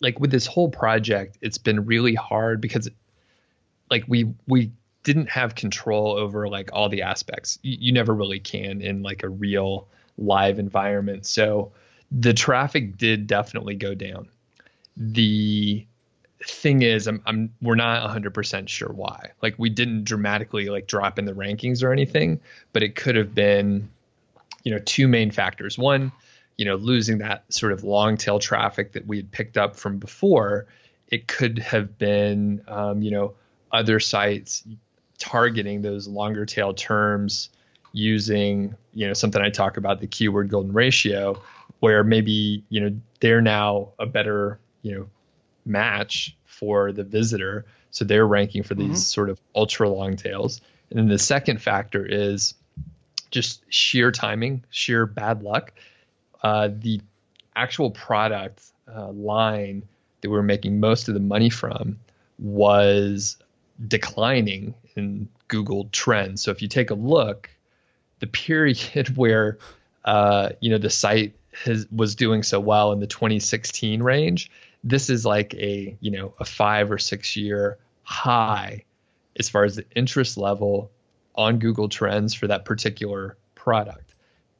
like with this whole project, it's been really hard because, like we we didn't have control over like all the aspects. You, you never really can in like a real live environment. So the traffic did definitely go down. The thing is, I'm, I'm we're not 100% sure why. Like we didn't dramatically like drop in the rankings or anything, but it could have been, you know, two main factors. One, you know, losing that sort of long tail traffic that we had picked up from before. It could have been, um, you know, other sites targeting those longer tail terms using you know something I talk about the keyword golden ratio where maybe you know they're now a better you know match for the visitor. So they're ranking for these mm-hmm. sort of ultra long tails. And then the second factor is just sheer timing sheer bad luck. Uh, the actual product uh, line that we are making most of the money from was declining in Google Trends. So if you take a look, the period *laughs* where uh, you know the site has, was doing so well in the 2016 range, this is like a you know a five or six year high as far as the interest level on Google Trends for that particular product.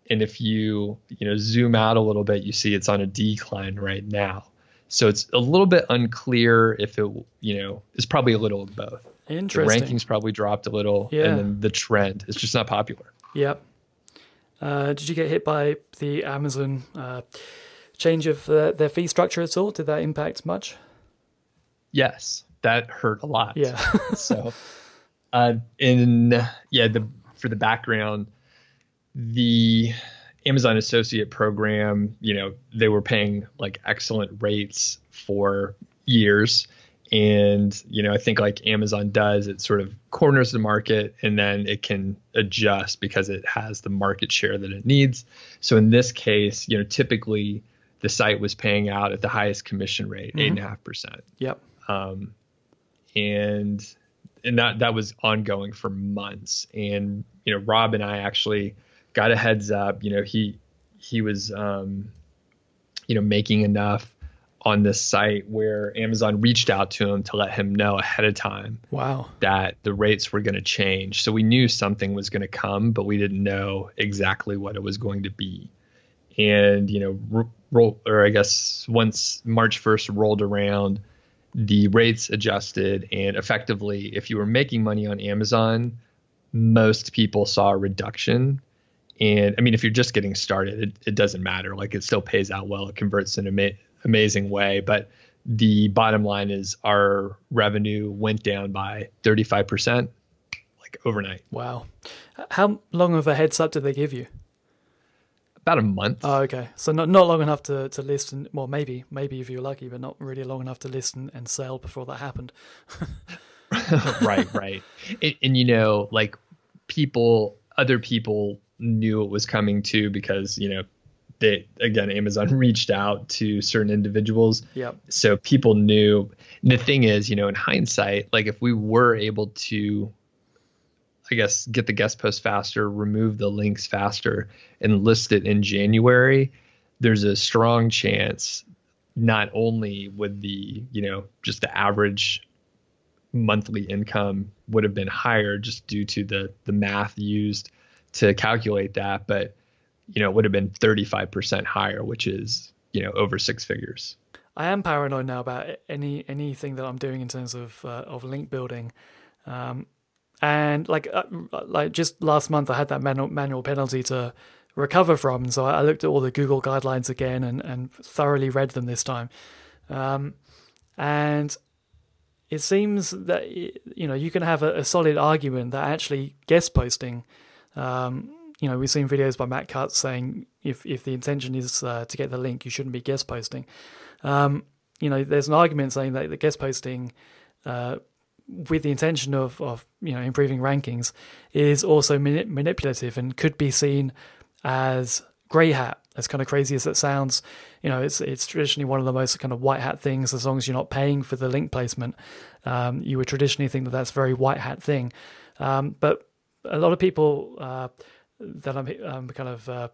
And if you you know zoom out a little bit, you see it's on a decline right now. So it's a little bit unclear if it, you know, is probably a little of both. Interesting. The rankings probably dropped a little, yeah. and then the trend is just not popular. Yep. Uh, did you get hit by the Amazon uh, change of uh, their fee structure at all? Did that impact much? Yes, that hurt a lot. Yeah. *laughs* so, uh, in yeah, the for the background, the Amazon Associate Program, you know, they were paying like excellent rates for years. And, you know, I think like Amazon does, it sort of corners the market and then it can adjust because it has the market share that it needs. So in this case, you know, typically the site was paying out at the highest commission rate, mm-hmm. eight and a half percent. Yep. Um, and and that that was ongoing for months. And you know, Rob and I actually got a heads up. You know, he he was um, you know making enough on this site where Amazon reached out to him to let him know ahead of time. Wow. That the rates were going to change. So we knew something was going to come, but we didn't know exactly what it was going to be. And you know, roll or I guess once March 1st rolled around, the rates adjusted and effectively if you were making money on Amazon, most people saw a reduction and I mean, if you're just getting started, it, it doesn't matter. Like it still pays out well. It converts into ama- amazing way. But the bottom line is our revenue went down by 35%, like overnight. Wow. How long of a heads up did they give you? About a month. Oh, okay. So not not long enough to, to list and well maybe maybe if you're lucky, but not really long enough to list and, and sell before that happened. *laughs* right, right. And, and you know, like people, other people knew it was coming too because you know they again Amazon *laughs* reached out to certain individuals. Yeah. So people knew. And the thing is, you know, in hindsight, like if we were able to I guess get the guest post faster, remove the links faster and list it in January, there's a strong chance not only would the you know just the average monthly income would have been higher just due to the the math used to calculate that, but you know, it would have been 35% higher, which is, you know, over six figures. I am paranoid now about any anything that I'm doing in terms of uh, of link building. Um, and like uh, like just last month I had that manual, manual penalty to recover from, so I looked at all the Google guidelines again and and thoroughly read them this time. Um, and it seems that you know you can have a, a solid argument that actually guest posting um, you know, we've seen videos by Matt Cutts saying if if the intention is uh, to get the link, you shouldn't be guest posting. Um, you know, there's an argument saying that the guest posting, uh, with the intention of of you know improving rankings, is also mani- manipulative and could be seen as grey hat. As kind of crazy as it sounds, you know, it's it's traditionally one of the most kind of white hat things. As long as you're not paying for the link placement, um, you would traditionally think that that's a very white hat thing. Um, but a lot of people uh, that I'm, I'm kind of uh,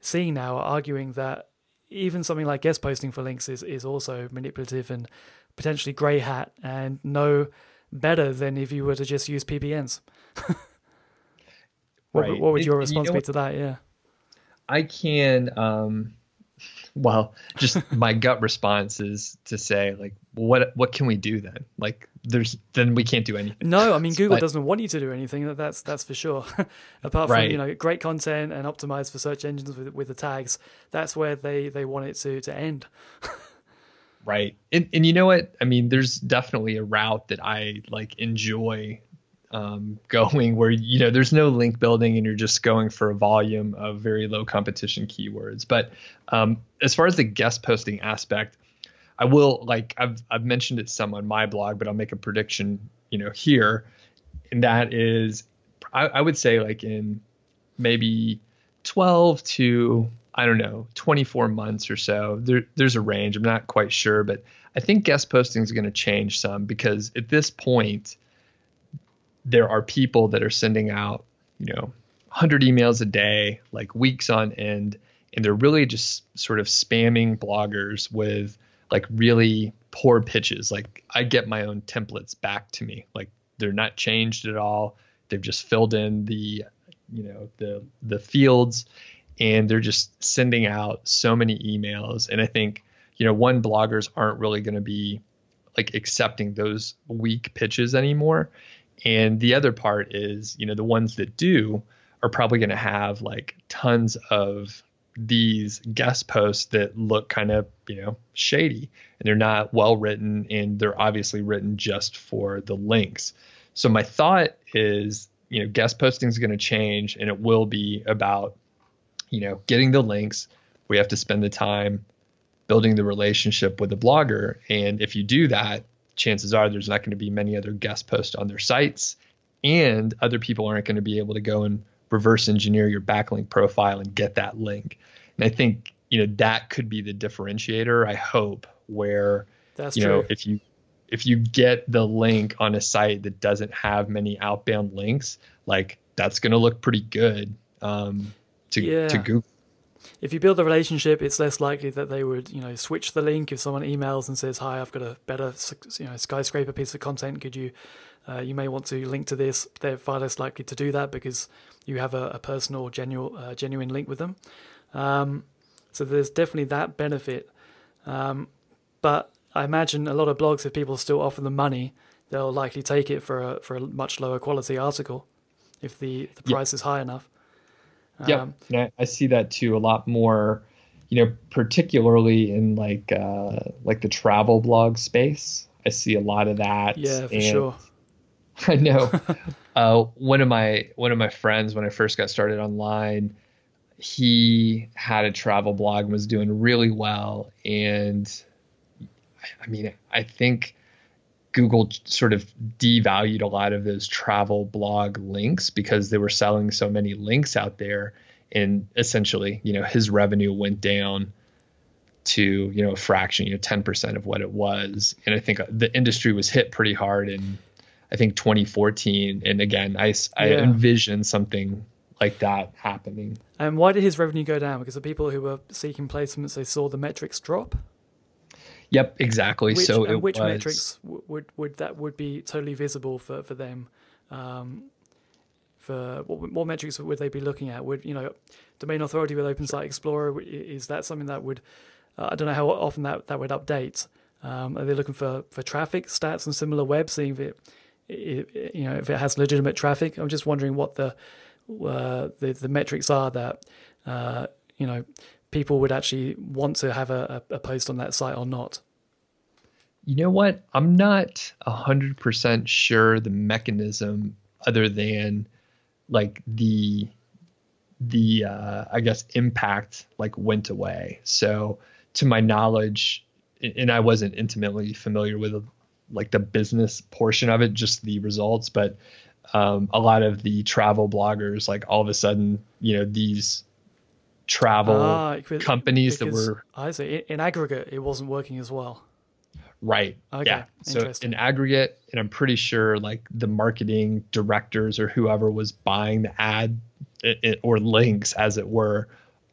seeing now are arguing that even something like guest posting for links is, is also manipulative and potentially grey hat and no better than if you were to just use PBNs. *laughs* what, right. what would your response you know be to that? Yeah. I can um, well, just my gut response is to say like, what what can we do then? Like, there's then we can't do anything. No, I mean Google but, doesn't want you to do anything. That's that's for sure. *laughs* Apart from you know great content and optimized for search engines with with the tags, that's where they they want it to to end. right, and and you know what? I mean, there's definitely a route that I like enjoy um, going where you know there's no link building and you're just going for a volume of very low competition keywords. But um, as far as the guest posting aspect, I will like I've I've mentioned it some on my blog, but I'll make a prediction you know here, and that is I, I would say like in maybe 12 to I don't know 24 months or so. There there's a range. I'm not quite sure, but I think guest posting is going to change some because at this point there are people that are sending out, you know, 100 emails a day, like weeks on end, and they're really just sort of spamming bloggers with like really poor pitches. Like I get my own templates back to me. Like they're not changed at all. They've just filled in the, you know, the the fields and they're just sending out so many emails and I think, you know, one bloggers aren't really going to be like accepting those weak pitches anymore and the other part is, you know, the ones that do are probably going to have like tons of these guest posts that look kind of, you know, shady and they're not well written and they're obviously written just for the links. So my thought is, you know, guest posting is going to change and it will be about, you know, getting the links. We have to spend the time building the relationship with the blogger. And if you do that, chances are there's not going to be many other guest posts on their sites, and other people aren't going to be able to go and reverse engineer your backlink profile and get that link. And I think you know that could be the differentiator. I hope where That's you true. know if you if you get the link on a site that doesn't have many outbound links, like that's going to look pretty good um, to yeah. to Google if you build a relationship, it's less likely that they would, you know, switch the link if someone emails and says, "Hi, I've got a better, you know, skyscraper piece of content. Could you, uh, you may want to link to this." They're far less likely to do that because you have a, a personal, genuine, uh, genuine link with them. Um, so there's definitely that benefit. Um, but I imagine a lot of blogs, if people still offer them money, they'll likely take it for a for a much lower quality article if the the price is high enough. Yeah, um, I, I, see that too a lot more. You know, particularly in like uh, like the travel blog space, I see a lot of that. Yeah, for and sure. *laughs* I know. *laughs* uh, one of my one of my friends when I first got started online, he had a travel blog and was doing really well, and I mean, I think Google sort of devalued a lot of those travel blog links because they were selling so many links out there. And essentially, you know, his revenue went down to, you know, a fraction, you know, 10% of what it was. And I think the industry was hit pretty hard in, I think, 2014. And again, I, I yeah. envision something like that happening. And why did his revenue go down? Because the people who were seeking placements, they saw the metrics drop? Yep, exactly. Which, so and which was, metrics would would that would be totally visible for for them? Um, for what, what metrics would they be looking at? Would you know, domain authority with Open Site Explorer is that something that would uh, I don't know how often that that would update. Um, are they looking for for traffic stats on SimilarWeb, seeing if it, it, you know if it has legitimate traffic? I'm just wondering what the uh, the the metrics are that uh, you know people would actually want to have a, a post on that site or not. You know what? I'm not a hundred percent sure the mechanism other than like the the uh, I guess impact like went away. So to my knowledge, and I wasn't intimately familiar with like the business portion of it, just the results, but um, a lot of the travel bloggers, like all of a sudden, you know, these travel ah, companies that were I see in aggregate it wasn't working as well. Right. Okay. Yeah. So in aggregate, and I'm pretty sure like the marketing directors or whoever was buying the ad it, it, or links, as it were,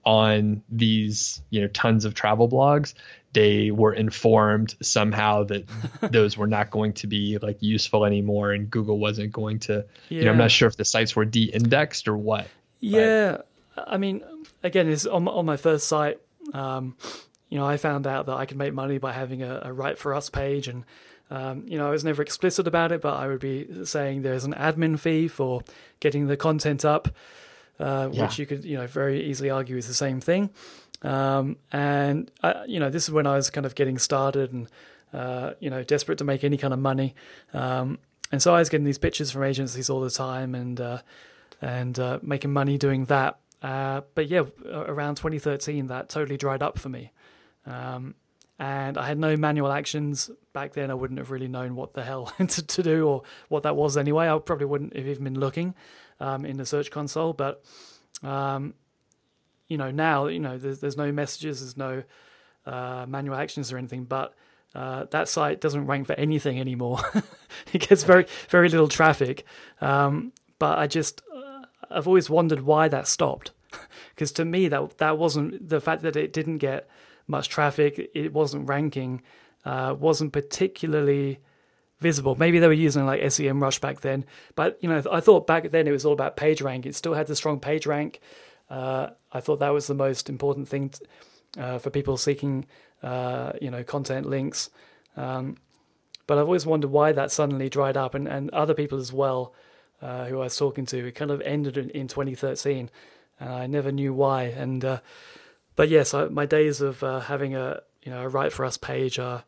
on these you know tons of travel blogs they were informed somehow that *laughs* those were not going to be like useful anymore and google wasn't going to yeah. you know i'm not sure if the sites were de-indexed or what yeah but. i mean again on, on my first site um, you know i found out that i could make money by having a, a write for us page and um, you know, I was never explicit about it, but I would be saying there's an admin fee for getting the content up uh, yeah. which you could you know very easily argue is the same thing. Um, and I, you know, this is when I was kind of getting started and uh, you know desperate to make any kind of money. Um, and so I was getting these pitches from agencies all the time and uh, and uh, making money doing that. Uh, but yeah, around 2013, that totally dried up for me. Um, and I had no manual actions back then. I wouldn't have really known what the hell *laughs* to, to, do or what that was anyway. I probably wouldn't have even been looking um, in the Search Console. But um, you know now you know there's, there's no messages, there's no uh, manual actions or anything, but uh, that site doesn't rank for anything anymore. *laughs* it gets very very little traffic. Um, but I just uh, I've always wondered why that stopped *laughs* because to me that that wasn't the fact that it didn't get much traffic, it wasn't ranking, uh, wasn't particularly visible. Maybe they were using like SEMrush back then, but you know, I thought back then it was all about page rank. It still had the strong page rank. Uh, I thought that was the most important thing to, uh, for people seeking, uh, you know, content links. Um, but I've always wondered why that suddenly dried up, and, and other people as well uh, who I was talking to. It kind of ended in, in 2013, and I never knew why. And uh, but yes, I, my days of uh, having a you know a write for us page are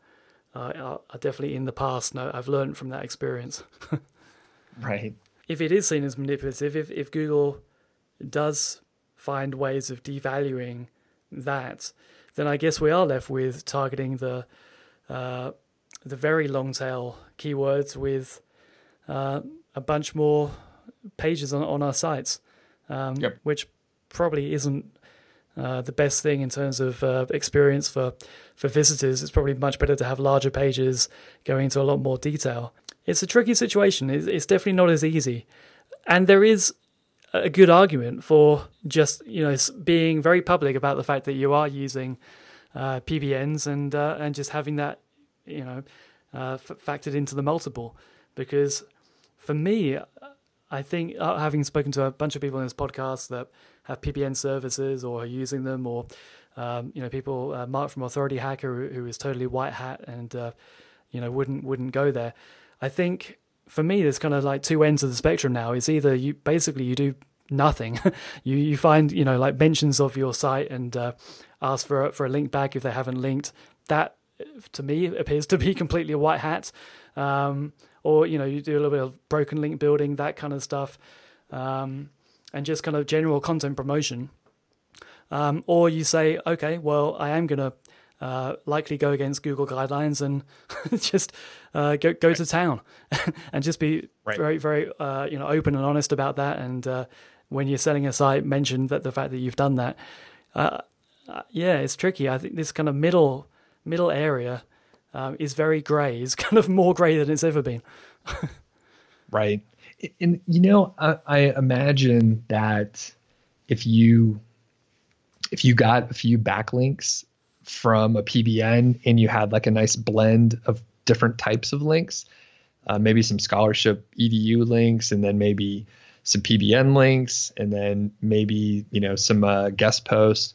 uh, are definitely in the past. No, I've learned from that experience. *laughs* right. If it is seen as manipulative, if, if Google does find ways of devaluing that, then I guess we are left with targeting the uh, the very long tail keywords with uh, a bunch more pages on, on our sites, um, yep. which probably isn't uh, the best thing in terms of uh, experience for for visitors. It's probably much better to have larger pages going into a lot more detail. It's a tricky situation. It's, it's definitely not as easy, and there is a good argument for just you know being very public about the fact that you are using uh, PBNs and uh, and just having that you know uh, f- factored into the multiple because for me I think uh, having spoken to a bunch of people in this podcast that have PBN services or are using them, or um, you know, people uh, Mark from Authority Hacker who, who is totally white hat and uh, you know wouldn't wouldn't go there. I think for me, there's kind of like two ends of the spectrum now. It's either you basically you do nothing, *laughs* you you find you know like mentions of your site and uh, ask for for a link back if they haven't linked. That to me appears to be *laughs* completely a white hat. Um, or you know you do a little bit of broken link building, that kind of stuff. Um, and just kind of general content promotion. Um, or you say, okay, well, I am going to uh, likely go against Google guidelines and *laughs* just uh, go go to town *laughs* and just be right. very very uh, you know open and honest about that. And uh, when you're selling a site, mention that the fact that you've done that. Uh, uh, yeah, it's tricky. I think this kind of middle middle area um, is very grey. Is *laughs* kind of more grey than it's ever been. right and you know, I, I imagine that if you if you got a few backlinks from a PBN and you had like a nice blend of different types of links, uh, maybe some scholarship edu links, and then maybe some PBN links, and then maybe you know some uh, guest posts,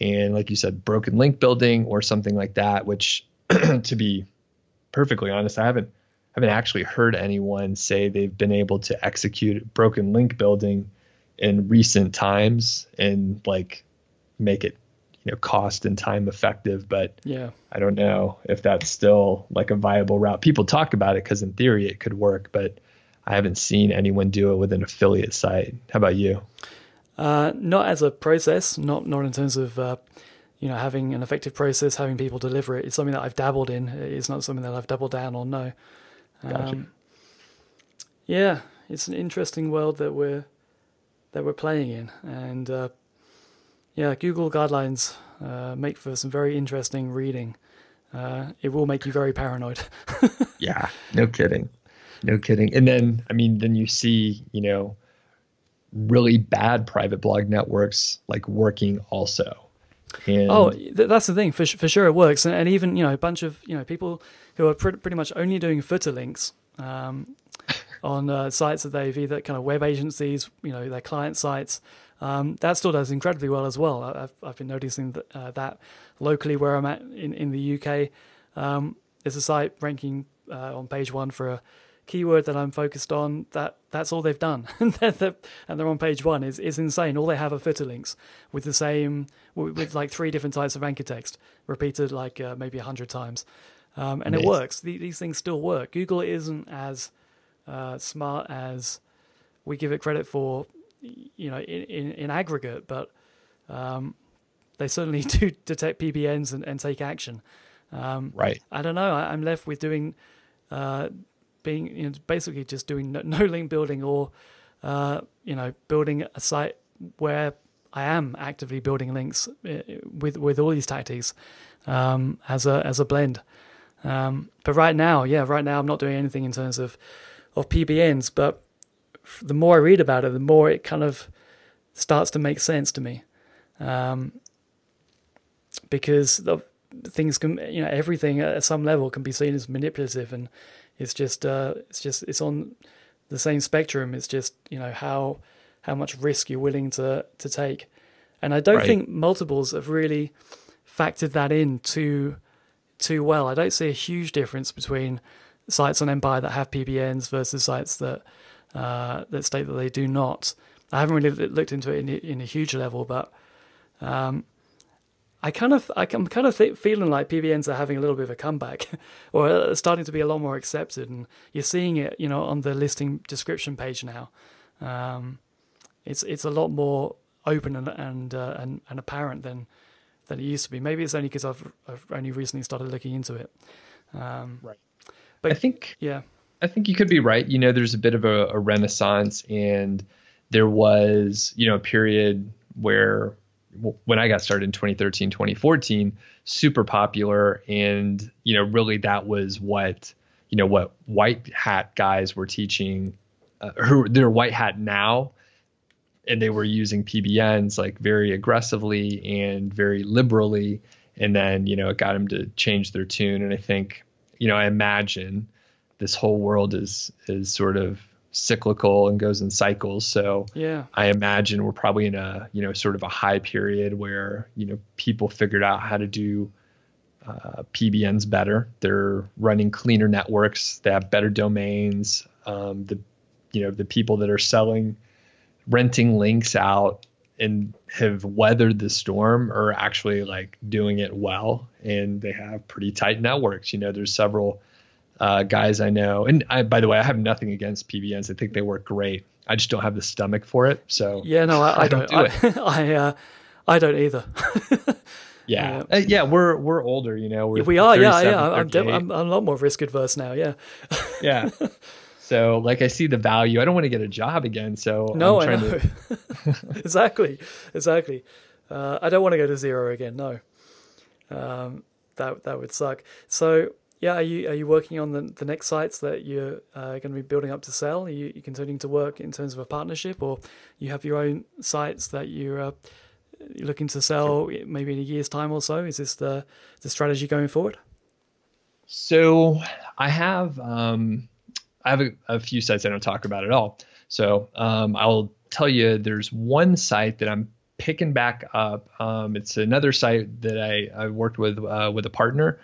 and like you said, broken link building or something like that. Which, *clears throat* to be perfectly honest, I haven't haven't actually heard anyone say they've been able to execute broken link building in recent times and like make it you know cost and time effective but yeah. I don't know if that's still like a viable route. People talk about it because in theory it could work but i haven't seen anyone do it with an affiliate site. How about you? Uh, not as a process not not in terms of uh, you know having an effective process having people deliver it. It's something that i've dabbled in. It's not something that i've doubled down on no gotcha. um, yeah it's an interesting world that we're that we're playing in and uh, yeah, Google guidelines uh, make for some very interesting reading. Uh, it will make you very paranoid. *laughs* yeah, no kidding, no kidding. And then, I mean, then you see, you know, really bad private blog networks like working also. Oh, that's the thing. For for sure, it works, and, and even you know a bunch of you know people who are pretty, pretty much only doing footer links um, on uh, sites that they've either kind of web agencies, you know, their client sites, um, that still does incredibly well as well. I've, I've been noticing that, uh, that locally where I'm at in, in the UK, um, there's a site ranking uh, on page one for a keyword that I'm focused on. That that's all they've done, *laughs* and they're, and they're on page one is is insane. All they have are footer links with the same with, with like three different types of anchor text repeated like uh, maybe a hundred times, um, and nice. it works. The, these things still work. Google isn't as uh, smart as we give it credit for you know, in, in, in aggregate, but um, they certainly *laughs* do detect PBNs and, and take action. Um, right. I don't know. I, am left with doing, uh, being you know, basically just doing no, link building or, uh, you know, building a site where I am actively building links uh, with with all these tactics um, as a as a blend. Um, but right now, yeah, right now I'm not doing anything in terms of of PBNs, but the more I read about it, the more it kind of starts to make sense to me. Um, because the things can, you know, everything at some level can be seen as manipulative, and it's just, uh, it's just, it's on the same spectrum. It's just, you know, how how much risk you're willing to to take, and I don't right. think multiples have really factored that in too too well. I don't see a huge difference between sites on Empire that have PBNs versus sites that uh, that state that they do not. I haven't really looked into it in, in a huge level, but um, I kind of I'm kind of th- feeling like PBNs are having a little bit of a comeback, *laughs* or starting to be a lot more accepted, and you're seeing it, you know, on the listing description page now. Um, it's it's a lot more open and and, uh, and and apparent than than it used to be. Maybe it's only because I've I've only recently started looking into it. Um, right. But I think yeah, I think you could be right. You know, there's a bit of a, a renaissance, and there was, you know, a period where when I got started in 2013, 2014, super popular. And, you know, really that was what, you know, what white hat guys were teaching, uh, who they're white hat now. And they were using PBNs like very aggressively and very liberally. And then, you know, it got them to change their tune. And I think, you know, I imagine this whole world is is sort of cyclical and goes in cycles. So yeah, I imagine we're probably in a you know sort of a high period where you know people figured out how to do uh, PBNs better. They're running cleaner networks. They have better domains. Um, the you know the people that are selling renting links out and have weathered the storm are actually like doing it well and they have pretty tight networks you know there's several uh, guys I know. And I, by the way, I have nothing against PBNs. I think they work great. I just don't have the stomach for it. So yeah, no, I, I, I don't. Do I, *laughs* I, uh, I don't either. *laughs* yeah, uh, yeah, we're we're older, you know. We're we are, yeah, yeah. I'm, I'm, I'm a lot more risk adverse now. Yeah. *laughs* yeah. So like I see the value. I don't want to get a job again. So no, i know. To... exactly, exactly. Uh, I don't want to go to zero again. No, um, that that would suck. So yeah, are you are you working on the the next sites that you're uh, going to be building up to sell? Are you, you continuing to work in terms of a partnership, or you have your own sites that you're uh, looking to sell maybe in a year's time or so? Is this the the strategy going forward? So I have um, I have a, a, few sites I don't talk about at all. So um, I'll tell you, there's one site that I'm picking back up. Um, it's another site that I, I worked with uh, with a partner,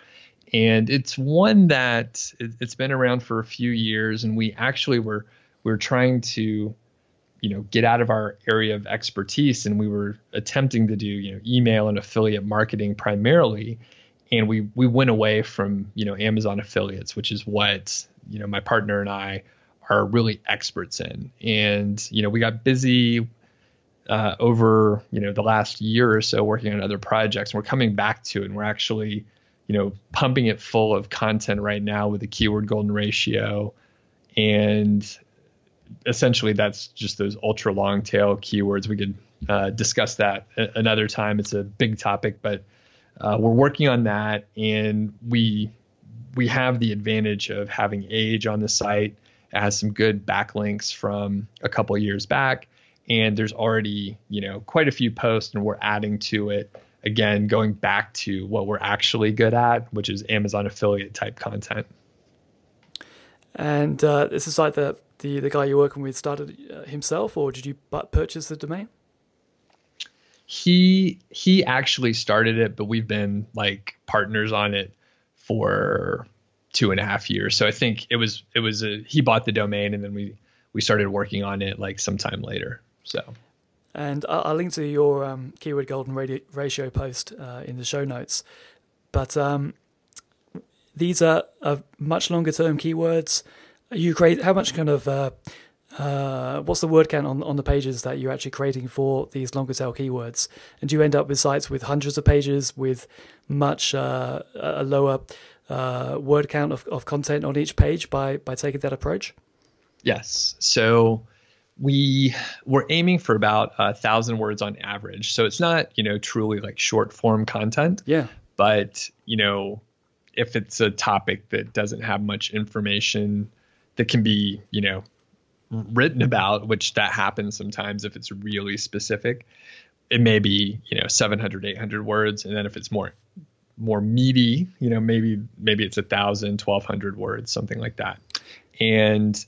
and it's one that it, has been around for a few years, and we actually were we are trying to you know get out of our area of expertise, and we were attempting to do you know email and affiliate marketing primarily, and we we went away from you know Amazon affiliates, which is what you know my partner and I are really experts in, and you know we got busy uh, over you know the last year or so working on other projects. And we're coming back to it, and we're actually you know pumping it full of content right now with the keyword golden ratio, and essentially that's just those ultra long tail keywords. We could uh, discuss that another time. It's a big topic, but uh, we're working on that, and we we have the advantage of having age on the site. It has some good backlinks from a couple years back and there's already you know quite a few posts and we're adding to it again going back to what we're actually good at which is amazon affiliate type content. And uh, this is like the, the the guy you're working with started uh, himself or did you purchase the domain? He he actually started it but we've been like partners on it for two and a half years. So i think it was it was a he bought the domain and then we we started working on it like sometime later so, and I'll, link to your um, keyword golden ratio post uh, in the show notes. But um, these are, are, much longer term keywords. You create how much kind of uh, uh, what's the word count on on the pages that you're actually creating for these longer tail keywords? And do you end up with sites with hundreds of pages with much uh, a lower uh, word count of, of content on each page by by taking that approach? Yes. So we were aiming for about a thousand words on average. So it's not, you know, truly like short form content. Yeah. But, you know, if it's a topic that doesn't have much information that can be, you know, written about, which that happens sometimes if it's really specific, it may be, you know, 700, 800 words. And then if it's more, more meaty, you know, maybe, maybe it's a thousand, 1200 words, something like that. And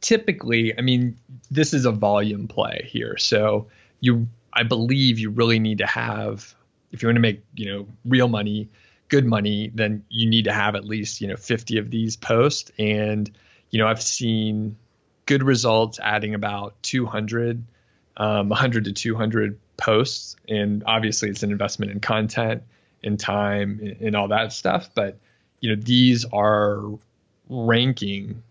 typically, I mean, this is a volume play here. So you, I believe you really need to have, if you want to make, you know, real money, good money, then you need to have at least, you know, 50 of these posts. And, you know, I've seen good results adding about 200, um, 100 to 200 posts. And obviously it's an investment in content and time and all that stuff. But, you know, these are ranking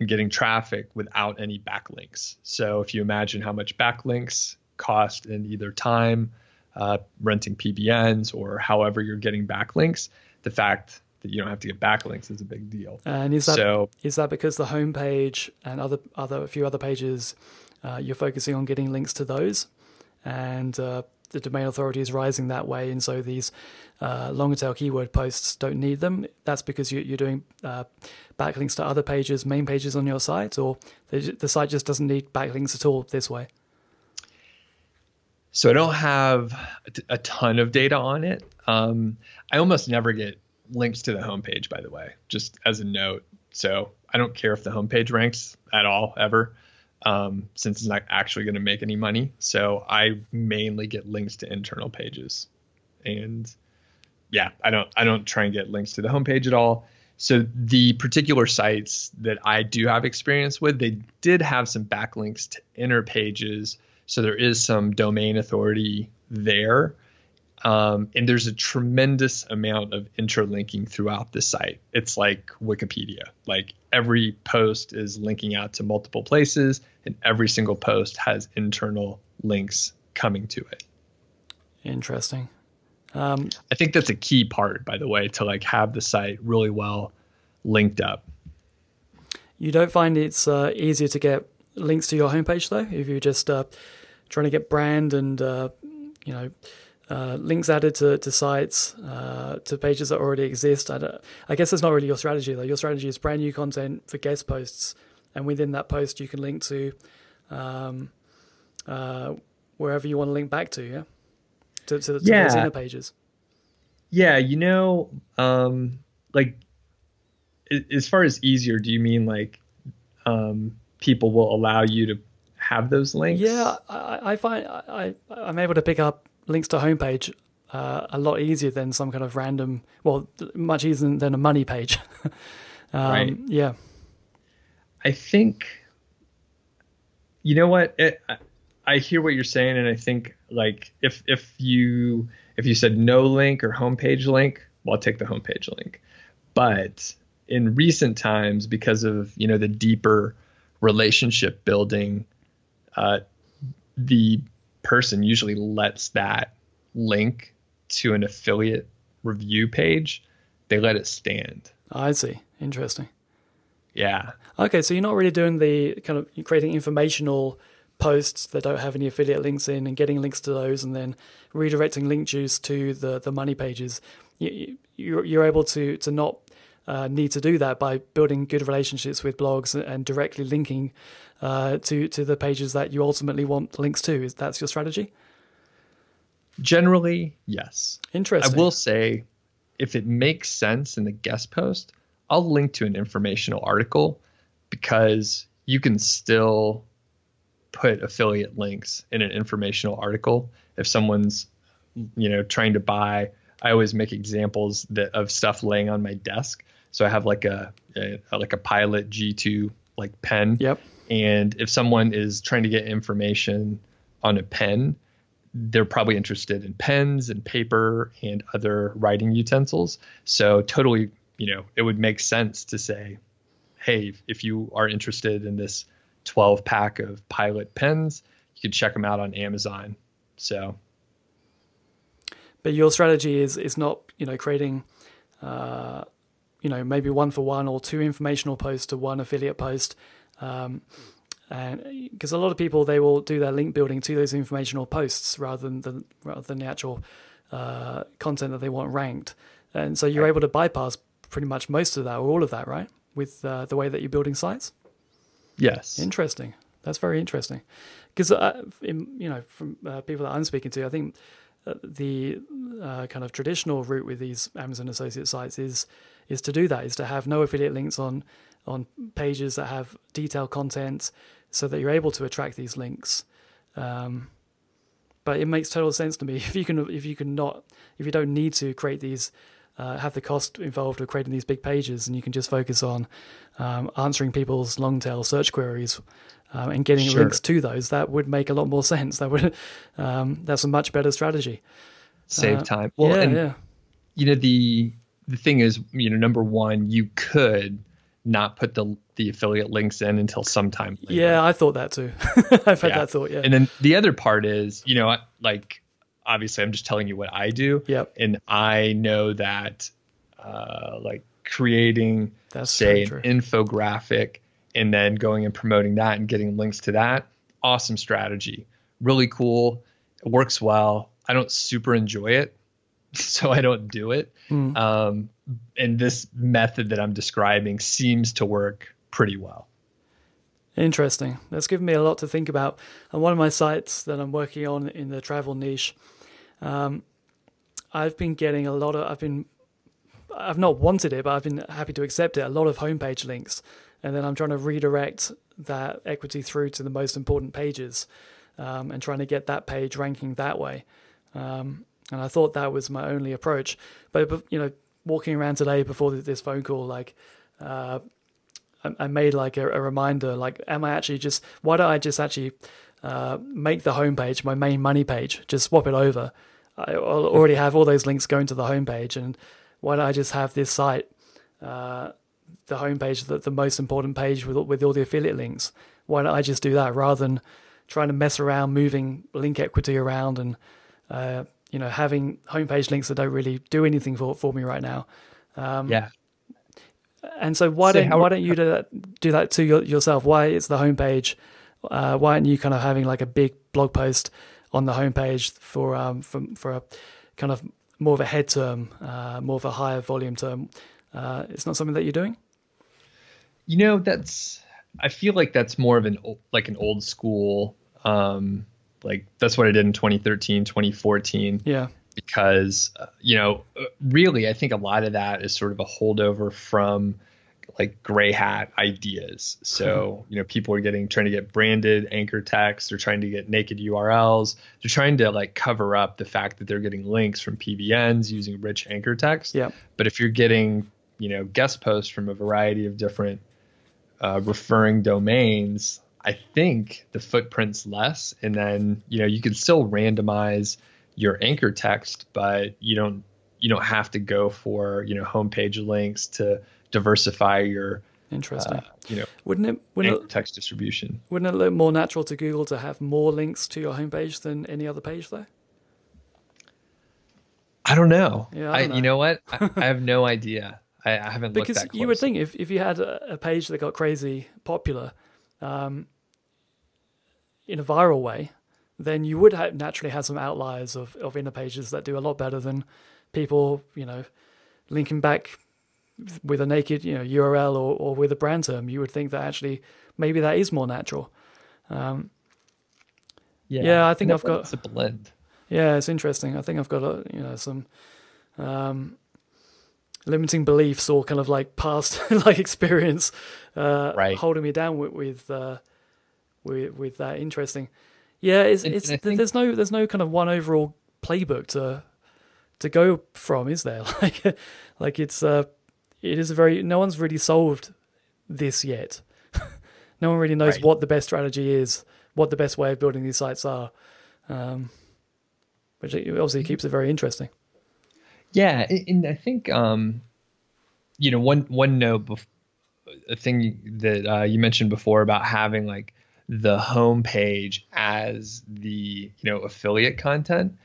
and getting traffic without any backlinks. So if you imagine how much backlinks cost in either time, uh, renting PBNs, or however you're getting backlinks, the fact that you don't have to get backlinks is a big deal. And is that so, is that because the homepage and other other a few other pages uh, you're focusing on getting links to those, and uh, the domain authority is rising that way, and so these uh, longer tail keyword posts don't need them. That's because you, are doing uh, backlinks to other pages, main pages on your site, or the, the site just doesn't need backlinks at all this way. So I don't have a ton of data on it. Um, I almost never get links to the homepage, by the way, just as a note. So I don't care if the homepage ranks at all ever um, since it's not actually going to make any money. So I mainly get links to internal pages, and yeah, I don't I don't try and get links to the homepage at all. So the particular sites that I do have experience with, they did have some backlinks to inner pages, so there is some domain authority there. Um, and there's a tremendous amount of interlinking throughout the site. It's like Wikipedia. Like every post is linking out to multiple places, and every single post has internal links coming to it. Interesting. Um, I think that's a key part, by the way, to like have the site really well linked up. You don't find it's uh, easier to get links to your homepage though, if you're just uh, trying to get brand and uh, you know uh, links added to, to sites, uh, to pages that already exist. I, I, guess that's not really your strategy though. Your strategy is brand new content for guest posts, and within that post you can link to um, uh, wherever you want to link back to. Yeah. to, to, to Yeah. those inner pages. Yeah, you know, um, like as far as easier, do you mean like um, people will allow you to have those links? Yeah, I, I find I, I I'm able to pick up links to homepage uh, a lot easier than some kind of random, well, much easier than a money page. *laughs* um, Right. Yeah. I think, you know what? It, I, I hear what you're saying, and I think like if if you if you said no link or homepage link, well, I'll take the homepage link. But in recent times, because of you know the deeper relationship building, uh, the person usually lets that link to an affiliate review page. They let it stand. Oh, I see. Interesting. Yeah. Okay, so you're not really doing the kind of creating informational posts that don't have any affiliate links in and getting links to those and then redirecting link juice to the, the money pages. You, you, you're, you're able to, to not uh, need to do that by building good relationships with blogs and, directly linking uh, to, to the pages that you ultimately want links to. Is that's your strategy? Generally, yes. Interesting. I will say, if it makes sense in the guest post, I'll link to an informational article because you can still put affiliate links in an informational article if someone's you know trying to buy i always make examples that of stuff laying on my desk so i have like a, a like a pilot g2 like pen Yep. and if someone is trying to get information on a pen, they're probably interested in pens and paper and other writing utensils. So totally, you know, it would make sense to say, hey, if you are interested in this 12 pack of Pilot pens, you can check them out on Amazon. So but your strategy is is not you know creating uh, you know maybe one for one or two informational posts to one affiliate post. Um, and because a lot of people they will do their link building to those informational posts rather than the, rather than the actual uh, content that they want ranked. And so you're able to bypass pretty much most of that or all of that right? With uh, the way that you're building sites? Yes, Interesting. That's very interesting. Because, uh, in- you know, from uh, people that I'm speaking to, I think uh, the uh, kind of traditional route with these Amazon associate sites is is to do that, is to have no affiliate links on on pages that have detailed content, so that you're able to attract these links. Um, but it makes total sense to me *laughs* if you can if you can not if you don't need to create these uh, have the cost involved of creating these big pages and you can just focus on um, answering people's long tail search queries um, and getting Sure. links to those that would make a lot more *laughs* sense that would um, that's a much better strategy save Uh, time. Well, yeah and yeah you know the the thing is you know number one you could not put the the affiliate links in until sometime later. yeah i thought that too. *laughs* I've had Yeah. that thought yeah. And then the other part is you know like obviously i'm just telling you what i do. Yep. and i know that uh like creating That's say an infographic and then going and promoting that and getting links to that awesome strategy. Really cool. It works well. I don't super enjoy it *laughs* so i don't do it Hmm. um, and this method that i'm describing seems to work pretty well Interesting. That's given me a lot to think about. On one of my sites that I'm working on in the travel niche, um, I've been getting a lot of. I've been, I've not wanted it, but I've been happy to accept it. A lot of homepage links, and then I'm trying to redirect that equity through to the most important pages, um, and trying to get that page ranking that way. Um, and I thought that was my only approach. But, you know, walking around today before this phone call, like. Uh, I, made like a, a reminder like am i actually just why don't i just actually uh, make the homepage my main money page just swap it over i already have all those links going to the homepage and why don't i just have this site uh, the homepage the, the most important page with, with all the affiliate links why don't i just do that rather than trying to mess around moving link equity around and uh, you know having homepage links that don't really do anything for, for me right now Um, yeah and so why So don't how- why don't you do that do that to your, yourself? Why it's the homepage? Uh, why aren't you kind of having like a big blog post on the homepage for um for for a kind of more of a head term, uh, more of a higher volume term? Uh, it's not something that you're doing. You know, that's I feel like that's more of an like an old school um Like that's what I did in 2013, 2014. Yeah. Because, uh, you know, uh, really, I think a lot of that is sort of a holdover from like gray hat ideas. So, you know, people are getting trying to get branded anchor text, they're trying to get naked URLs, they're trying to like cover up the fact that they're getting links from PBNs using rich anchor text. Yeah. But if you're getting, you know, guest posts from a variety of different uh, referring domains, I think the footprint's less. And then, you know, you can still randomize your anchor text, but you don't you don't have to go for, you know, homepage links to diversify your interesting. Uh, you know, wouldn't it wouldn't it, text distribution? Wouldn't it look more natural to Google to have more links to your homepage than any other page, though? I don't know. Yeah, I, don't know. you know what? I, I, have no *laughs* idea. I, I haven't looked that because you would think if if you had a, a page that got crazy popular, um, in a viral way, then you would have naturally have some outliers of of inner pages that do a lot better than people, you know, linking back with a naked you know URL or, or with a brand term, you would think that actually maybe that is more natural. Um, yeah, yeah, I think I've got it's a blend. Yeah, it's interesting. I think I've got a, you know some um, limiting beliefs or kind of like past *laughs* like experience uh, right. holding me down with with, uh, with with that. Interesting. Yeah, it's and, it's and think... there's no there's no kind of one overall playbook to to go from, is there? *laughs* Like like it's uh it is a very no one's really solved this yet. *laughs* no one really knows right. what the best strategy is, what the best way of building these sites are, um, which obviously keeps it very interesting. Yeah, and I think um, you know one one note, bef- a thing that uh, you mentioned before about having like the homepage as the you know affiliate content.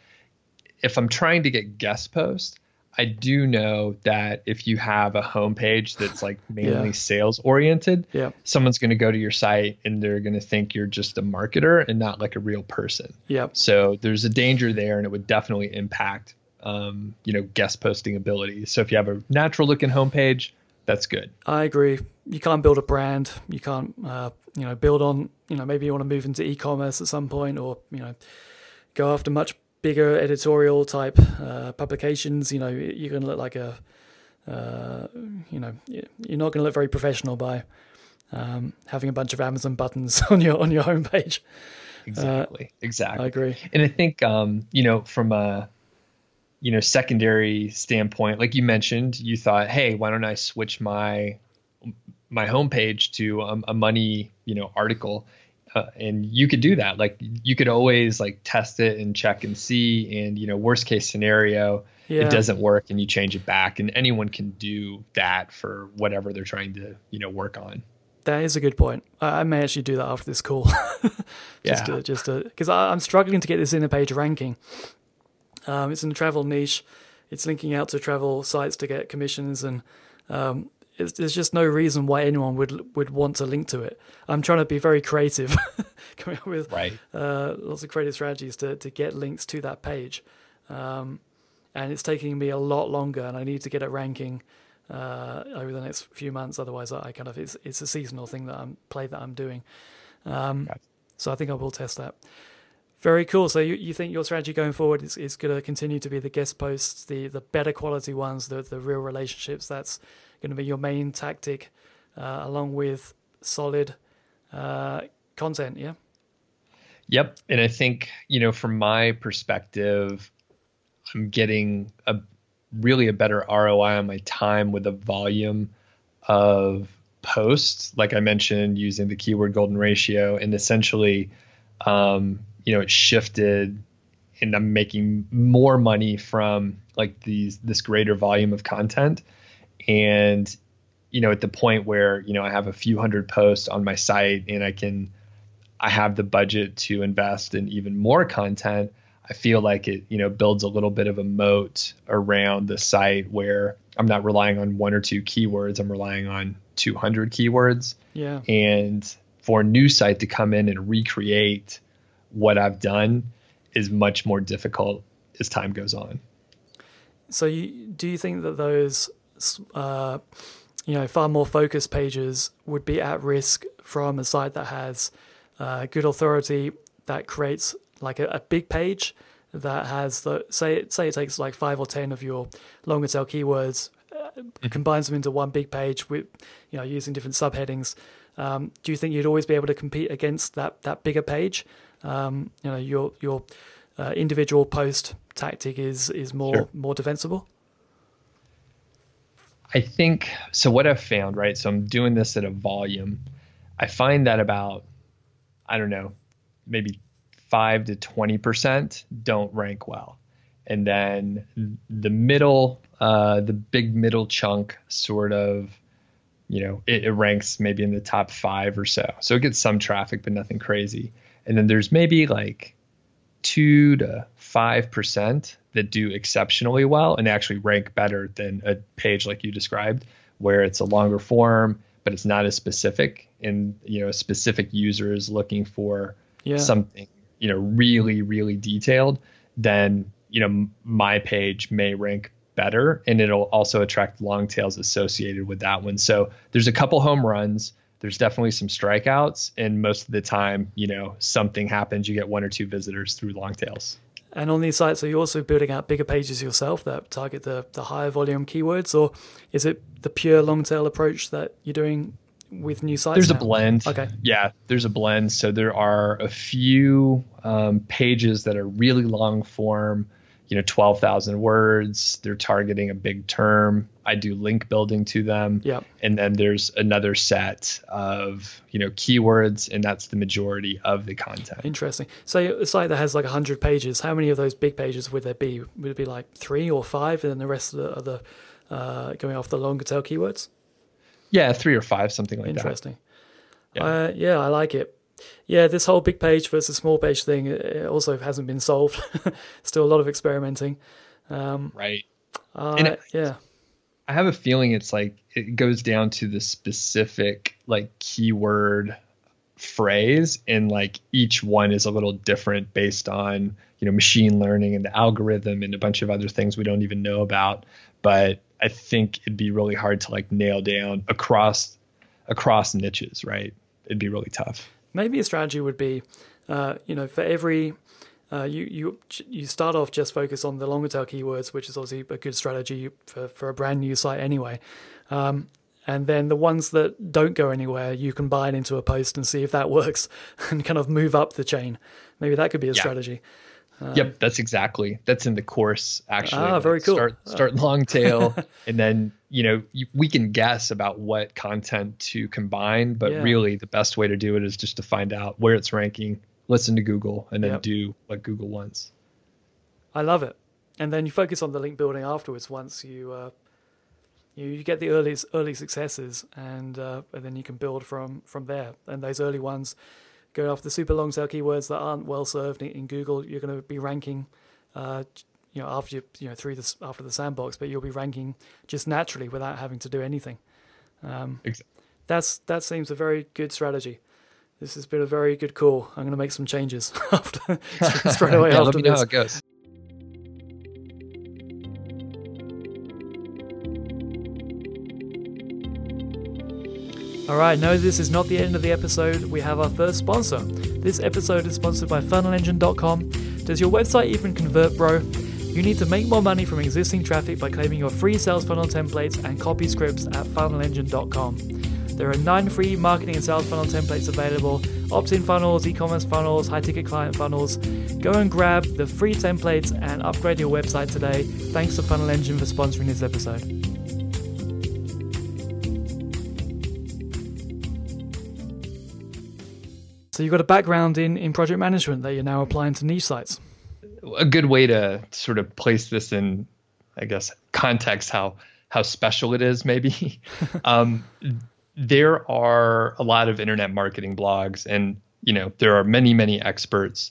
If I'm trying to get guest posts, I do know that if you have a homepage that's like *laughs* mainly yeah. sales oriented, yeah. someone's going to go to your site and they're going to think you're just a marketer and not like a real person. Yeah. So there's a danger there, and it would definitely impact, um, you know, guest posting ability. So if you have a natural looking homepage, that's good. I agree. You can't build a brand. You can't, uh, you know, build on. You know, maybe you want to move into e-commerce at some point, or you know, go after much bigger editorial type uh, publications, you know, you're going to look like a, uh, you know, you're not going to look very professional by um, having a bunch of Amazon buttons *laughs* on your on your homepage. Exactly. Uh, exactly. I agree. And I think, um, you know, from a, you know, secondary standpoint, like you mentioned, you thought, hey, why don't I switch my my homepage to a, a money, you know, article uh, and you could do that. Like you could always like test it and check and see and you know worst case scenario yeah. it doesn't work and you change it back and anyone can do that for whatever they're trying to you know work on. That is a good point. I, I may actually do that after this call. *laughs* Just yeah. to just because i'm struggling to get this inner page ranking. Um, it's in the travel niche. It's linking out to travel sites to get commissions and um, there's just no reason why anyone would would want to link to it. I'm trying to be very creative, *laughs* coming up with right. uh, lots of creative strategies to to get links to that page, um, and it's taking me a lot longer, and I need to get it ranking uh, over the next few months. Otherwise, I kind of it's it's a seasonal thing that I'm play that I'm doing. Um, So I think I will test that. Very cool. So you, you think your strategy going forward is, is going to continue to be the guest posts, the the better quality ones, the the real relationships. That's going to be your main tactic, uh, along with solid uh, content. Yeah. Yep, and I think you know from my perspective, I'm getting a really a better ROI on my time with the volume of posts, like I mentioned, using the keyword golden ratio, and essentially, um, you know, it shifted, and I'm making more money from like these this greater volume of content and you know at the point where you know i have a few hundred posts on my site and i can i have the budget to invest in even more content i feel like it you know builds a little bit of a moat around the site where i'm not relying on one or two keywords i'm relying on 200 keywords. Yeah. And for a new site to come in and recreate what i've done is much more difficult as time goes on. So you, do you think that those uh, you know, far more focused pages would be at risk from a site that has uh, good authority that creates like a, a big page that has the say say it takes like five or ten of your longer tail keywords, uh, mm-hmm. combines them into one big page with you know using different subheadings. Um, do you think you'd always be able to compete against that that bigger page? Um, you know your your uh, individual post tactic is is more sure. more defensible. I think so. What I've found, right? So I'm doing this at a volume. I find that about, I don't know, maybe five to 20% don't rank well. And then the middle, uh, the big middle chunk sort of, you know, it, it ranks maybe in the top five or so. So it gets some traffic, but nothing crazy. And then there's maybe like two to five percent that do exceptionally well and actually rank better than a page like you described, where it's a longer form, but it's not as specific. And you know, a specific user is looking for yeah. something you know really really detailed, then you know my page may rank better, and it'll also attract long tails associated with that one. So there's a couple home runs there's definitely some strikeouts and most of the time you know something happens you get one or two visitors through long tails and on these sites, are you also building out bigger pages yourself that target the, the higher volume keywords, or is it the pure long tail approach that you're doing with new sites? There's now? a blend. Okay. Yeah, there's a blend. So there are a few um, pages that are really long form you know 12,000 words. They're targeting a big term. I do link building to them. Yeah. And then there's another set of, you know, keywords and that's the majority of the content. Interesting. So a site that has like 100 pages, how many of those big pages would there be? Would it be like 3 or 5 and then the rest of the other uh, going off the longer tail keywords? Yeah, 3 or 5 something like Interesting. that. Interesting. Yeah. Uh, yeah, I like it yeah, this whole big page versus small page thing it also hasn't been solved. *laughs* Still a lot of experimenting. Um, right. Uh, and yeah. I have a feeling it's like it goes down to the specific like keyword phrase and like each one is a little different based on you know machine learning and the algorithm and a bunch of other things we don't even know about but i think it'd be really hard to like nail down across across niches right it'd be really tough maybe a strategy would be, uh, you know, for every uh, you you you start off just focus on the longer tail keywords, which is obviously a good strategy for, for a brand new site anyway. Um, and then the ones that don't go anywhere, you combine into a post and see if that *laughs* works, and kind of move up the chain. Maybe that could be a yeah. strategy. Um, yep, that's exactly that's in the course actually. Ah, very cool. Start start long *laughs* tail, and then you know you, we can guess about what content to combine, but yeah. really the best way to do it is just to find out where it's ranking, listen to Google, and then yep. do what Google wants. I love it, and then you focus on the link building afterwards. Once you uh, you, you get the early early successes, and uh, and then you can build from from there. And those early ones going off the super long tail keywords that aren't well served in, in Google, you're going to be ranking, uh, you know, after you you know through this after the sandbox, but you'll be ranking just naturally without having to do anything. Um, exactly. That's that seems a very good strategy. This has been a very good call. I'm going to make some changes *laughs* after *laughs* straight away yeah, after let me this. know how it goes. Alright, no, this is not the end of the episode. We have our first sponsor. This episode is sponsored by funnelengine.com. Does your website even convert, bro? You need to make more money from existing traffic by claiming your free sales funnel templates and copy scripts at funnelengine.com. There are nine free marketing and sales funnel templates available opt in funnels, e commerce funnels, high ticket client funnels. Go and grab the free templates and upgrade your website today. Thanks to Funnel Engine for sponsoring this episode. So you've got a background in, in project management that you're now applying to niche sites. A good way to sort of place this in, I guess, context how how special it is, maybe. *laughs* um, there are a lot of internet marketing blogs, and you know there are many many experts,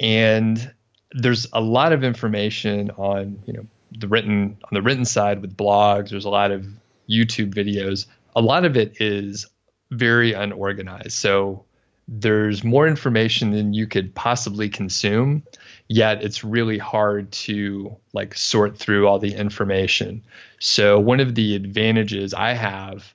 and there's a lot of information on you know the written on the written side with blogs. There's a lot of YouTube videos. A lot of it is very unorganized. So there's more information than you could possibly consume yet it's really hard to like sort through all the information. So one of the advantages i have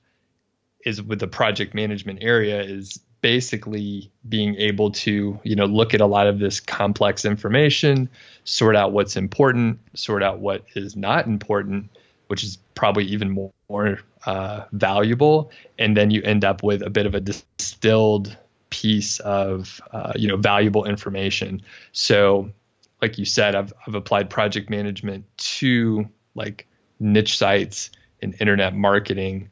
is with the project management area is basically being able to you know look at a lot of this complex information sort out what's important sort out what is not important which is probably even more, more uh, valuable. And then you end up with a bit of a distilled piece of uh, you know valuable information so like you said I've, I've applied project management to like niche sites and internet marketing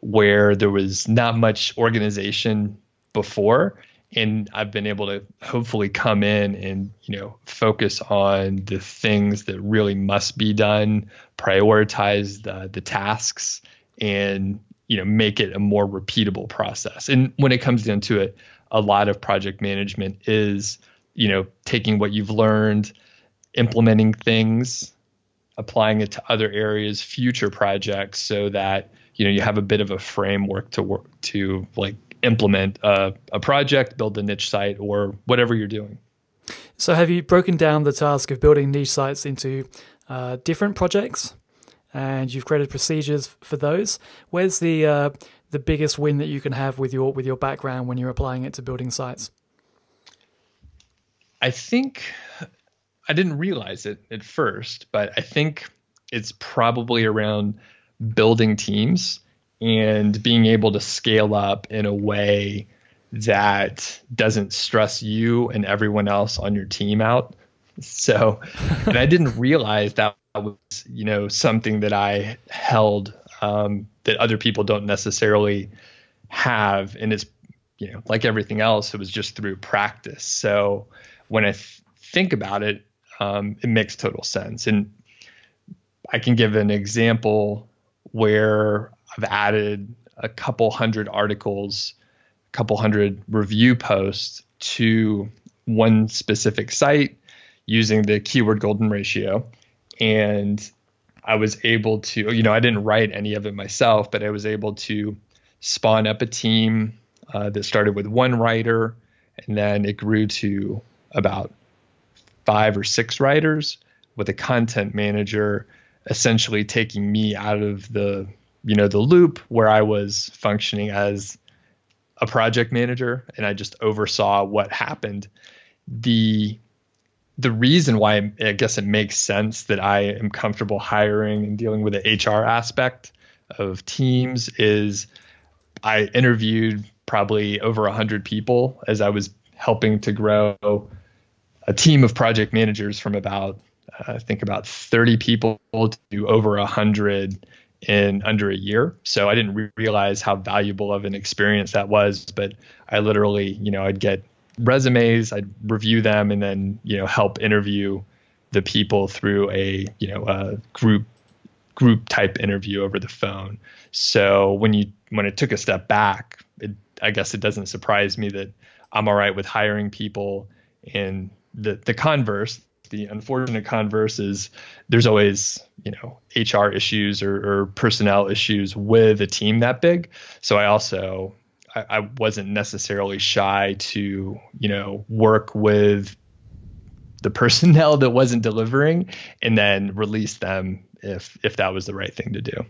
where there was not much organization before and I've been able to hopefully come in and you know focus on the things that really must be done, prioritize the the tasks, and you know make it a more repeatable process. And when it comes down to it, a lot of project management is you know taking what you've learned, implementing things, applying it to other areas, future projects, so that you know you have a bit of a framework to work to like implement a, a project, build a niche site, or whatever you're doing. So, have you broken down the task of building niche sites into uh, different projects, and you've created procedures for those? Where's the uh, the biggest win that you can have with your with your background when you're applying it to building sites? I think I didn't realize it at first, but I think it's probably around building teams and being able to scale up in a way that doesn't stress you and everyone else on your team out. So, and I didn't realize that was, you know, something that I held um, that other people don't necessarily have. And it's, you know, like everything else, it was just through practice. So when I th- think about it, um, it makes total sense. And I can give an example where I've added a couple hundred articles, a couple hundred review posts to one specific site using the keyword golden ratio. And I was able to, you know, I didn't write any of it myself, but I was able to spawn up a team uh, that started with one writer and then it grew to about five or six writers with a content manager essentially taking me out of the you know the loop where I was functioning as a project manager and I just oversaw what happened. The the reason why I guess it makes sense that I am comfortable hiring and dealing with the HR aspect of teams is I interviewed probably over 100 people as I was helping to grow a team of project managers from about uh, I think about 30 people to over 100 in under a year. So I didn't re- realize how valuable of an experience that was. But I literally, you know, I'd get resumes, I'd review them, and then you know help interview the people through a you know a group group type interview over the phone. So when you when it took a step back, it, I guess it doesn't surprise me that I'm all right with hiring people. And the the converse, the unfortunate converse is there's always you know HR issues or, or personnel issues with a team that big. So I also I, I wasn't necessarily shy to you know work with the personnel that wasn't delivering and then release them if if that was the right thing to do.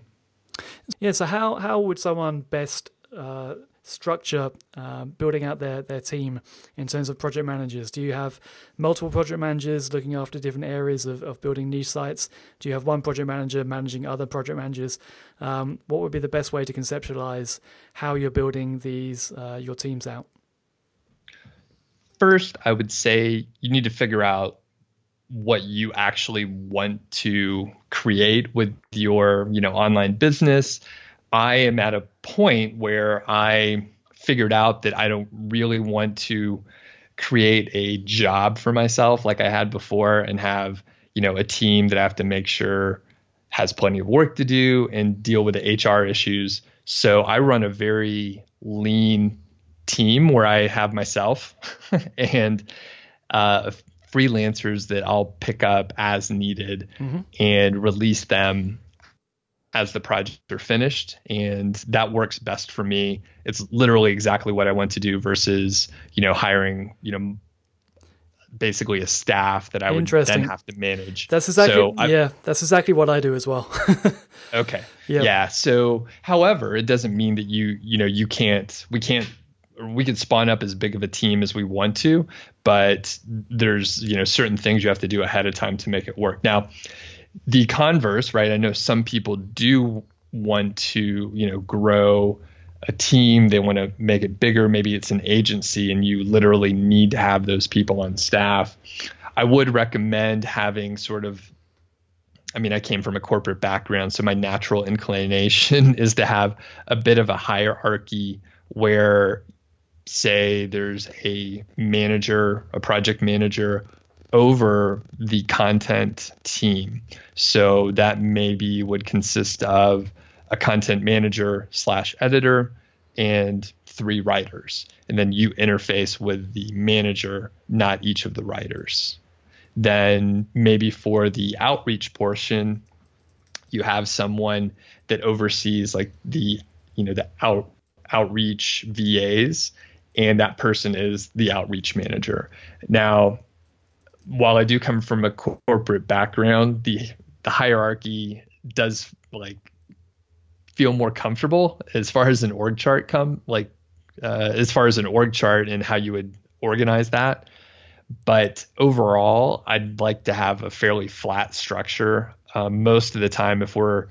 Yeah. So how how would someone best uh, structure uh, building out their, their team in terms of project managers? Do you have multiple project managers looking after different areas of, of building niche sites? Do you have one project manager managing other project managers? Um, what would be the best way to conceptualize how you're building these uh, your teams out? First, I would say you need to figure out what you actually want to create with your you know online business I am at a point where I figured out that I don't really want to create a job for myself like I had before and have, you know, a team that I have to make sure has plenty of work to do and deal with the HR issues. So I run a very lean team where I have myself *laughs* and uh, freelancers that I'll pick up as needed mm-hmm. and release them as the projects are finished and that works best for me. It's literally exactly what i want to do versus you know hiring you know basically a staff that i would then have to manage. That's exactly so yeah that's exactly what i do as well. *laughs* Okay. Yeah. yeah so however it doesn't mean that you you know you can't we can't we can spawn up as big of a team as we want to, but there's you know certain things you have to do ahead of time to make it work. Now, the converse, right? I know some people do want to you know grow a team, they want to make it bigger. Maybe it's an agency, and you literally need to have those people on staff. I would recommend having sort of I mean, I came from a corporate background, so my natural inclination *laughs* is to have a bit of a hierarchy where say there's a manager, a project manager over the content team. So that maybe would consist of a content manager slash editor and three writers. And then you interface with the manager, not each of the writers. Then maybe for the outreach portion, you have someone that oversees like the you know the out outreach VAs and that person is the outreach manager. Now, while I do come from a corporate background, the the hierarchy does like feel more comfortable as far as an org chart come like uh, as far as an org chart and how you would organize that. But overall, I'd like to have a fairly flat structure. Um, most of the time, if we're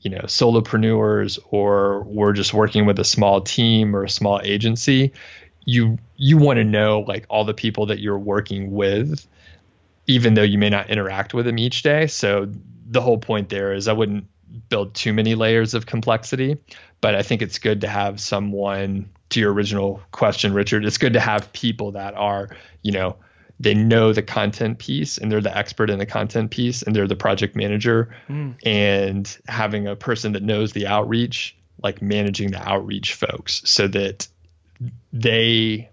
you know solopreneurs or we're just working with a small team or a small agency you you want to know like all the people that you're working with even though you may not interact with them each day. So the whole point there is i wouldn't build too many layers of complexity but i think it's good to have someone to your original question richard it's good to have people that are you know they know the content piece and they're the expert in the content piece and they're the project manager. Mm. and having a person that knows the outreach like managing the outreach folks so that they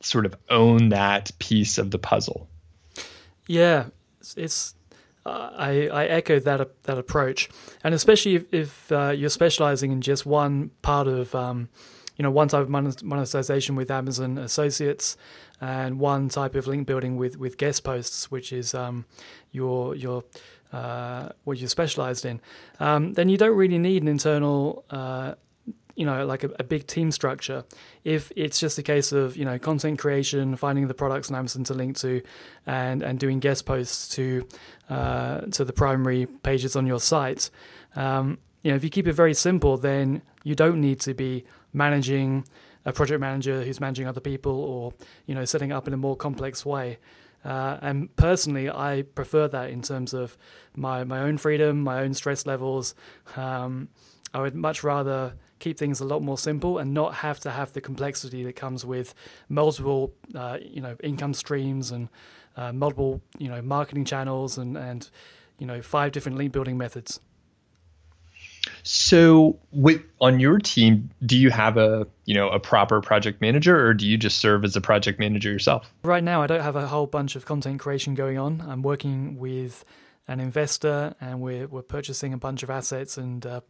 sort of own that piece of the puzzle yeah it's, it's uh, I, I echo that that approach, and especially if, if uh, you're specializing in just one part of um, you know one type of monetization with Amazon Associates, and one type of link building with, with guest posts, which is um, your your uh, what you're specialized in, um, then you don't really need an internal, uh, you know, like a, a, big team structure. If it's just a case of you know content creation, finding the products on Amazon to link to, and and doing guest posts to uh, to the primary pages on your site. Um, you know, if you keep it very simple, then you don't need to be managing a project manager who's managing other people or you know setting up in a more complex way. Uh, and personally, I prefer that in terms of my my own freedom, my own stress levels. Um, I would much rather keep things a lot more simple and not have to have the complexity that comes with multiple uh, you know income streams and uh, multiple you know marketing channels and and you know five different link building methods. So, with, on your team, do you have a you know a proper project manager, or do you just serve as a project manager yourself? Right now, I don't have a whole bunch of content creation going on. I'm working with an investor, and we're we're purchasing a bunch of assets and uh,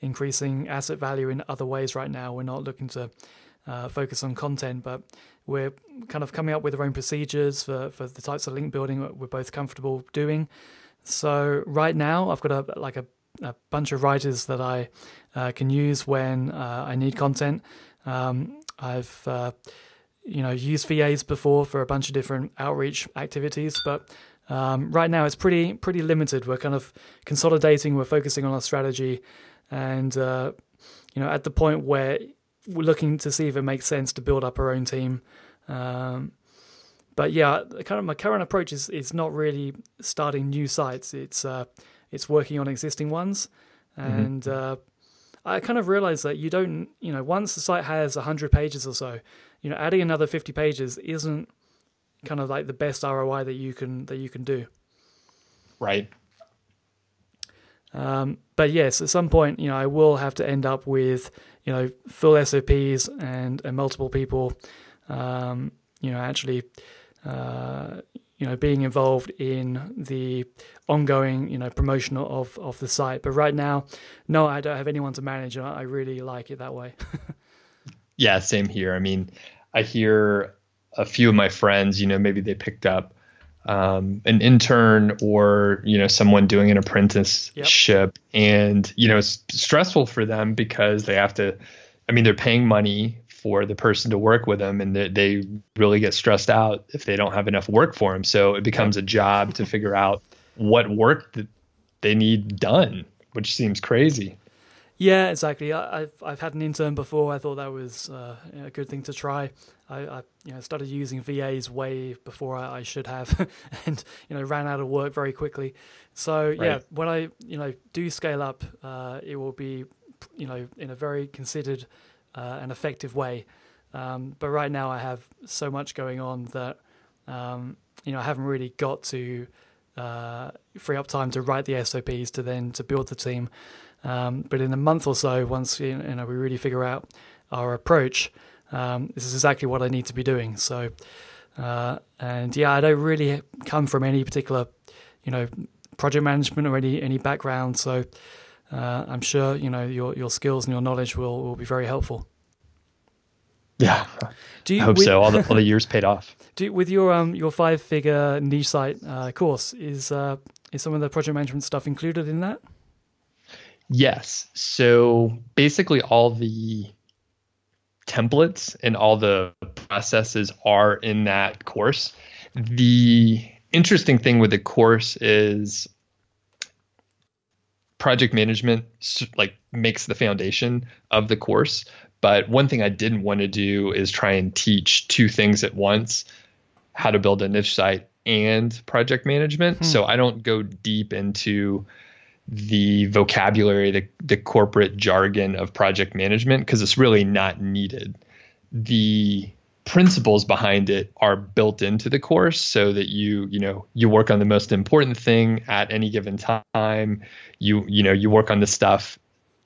increasing asset value in other ways. Right now, we're not looking to uh, focus on content, but we're kind of coming up with our own procedures for for the types of link building we're both comfortable doing. So right now, I've got a like a a bunch of writers that I uh, can use when uh, I need content. Um, I've uh, you know used VAs before for a bunch of different outreach activities, but um, right now it's pretty pretty limited. We're kind of consolidating. We're focusing on our strategy, and uh, you know at the point where we're looking to see if it makes sense to build up our own team. Um, but yeah, kind of my current approach is is not really starting new sites. It's uh, it's working on existing ones. Mm-hmm. And mm-hmm. uh, I kind of realized that you don't, you know, once the site has 100 pages or so, you know, adding another 50 pages isn't kind of like the best ROI that you can that you can do. Right. Um, but yes, at some point, you know, I will have to end up with, you know, full SOPs and, and multiple people, um, you know, actually, uh, you know, being involved in the ongoing, you know, promotion of, of the site. But right now, no, I don't have anyone to manage, and I really like it that way. *laughs* yeah, same here. I mean, I hear a few of my friends, you know, maybe they picked up um, an intern or you know someone doing an apprenticeship, yep. and you know it's stressful for them because they have to. I mean, they're paying money for the person to work with them and they, they really get stressed out if they don't have enough work for them so it becomes a job to figure out what work that they need done which seems crazy yeah exactly I, have I've had an intern before i thought that was uh, a good thing to try I, I, you know started using vas way before i, I should have *laughs* and you know ran out of work very quickly so right. yeah when i you know do scale up uh, it will be you know in a very considered uh, an effective way. Um, but right now, I have so much going on that um, you know I haven't really got to uh, free up time to write the SOPs to then to build the team. Um, but in a month or so, once you know we really figure out our approach, um, this is exactly what I need to be doing. So, uh, and yeah, I don't really come from any particular you know project management or any any background, so uh, I'm sure you know your your skills and your knowledge will, will be very helpful. Yeah, do you, I hope with, so. All the all the *laughs* years paid off. Do with your um your five figure niche site uh, course is uh, is some of the project management stuff included in that? Yes. So basically, all the templates and all the processes are in that course. The interesting thing with the course is project management like makes the foundation of the course but one thing i didn't want to do is try and teach two things at once how to build a niche site and project management hmm. so i don't go deep into the vocabulary the, the corporate jargon of project management because it's really not needed. The principles behind it are built into the course so that you you know you work on the most important thing at any given time. You you know you work on the stuff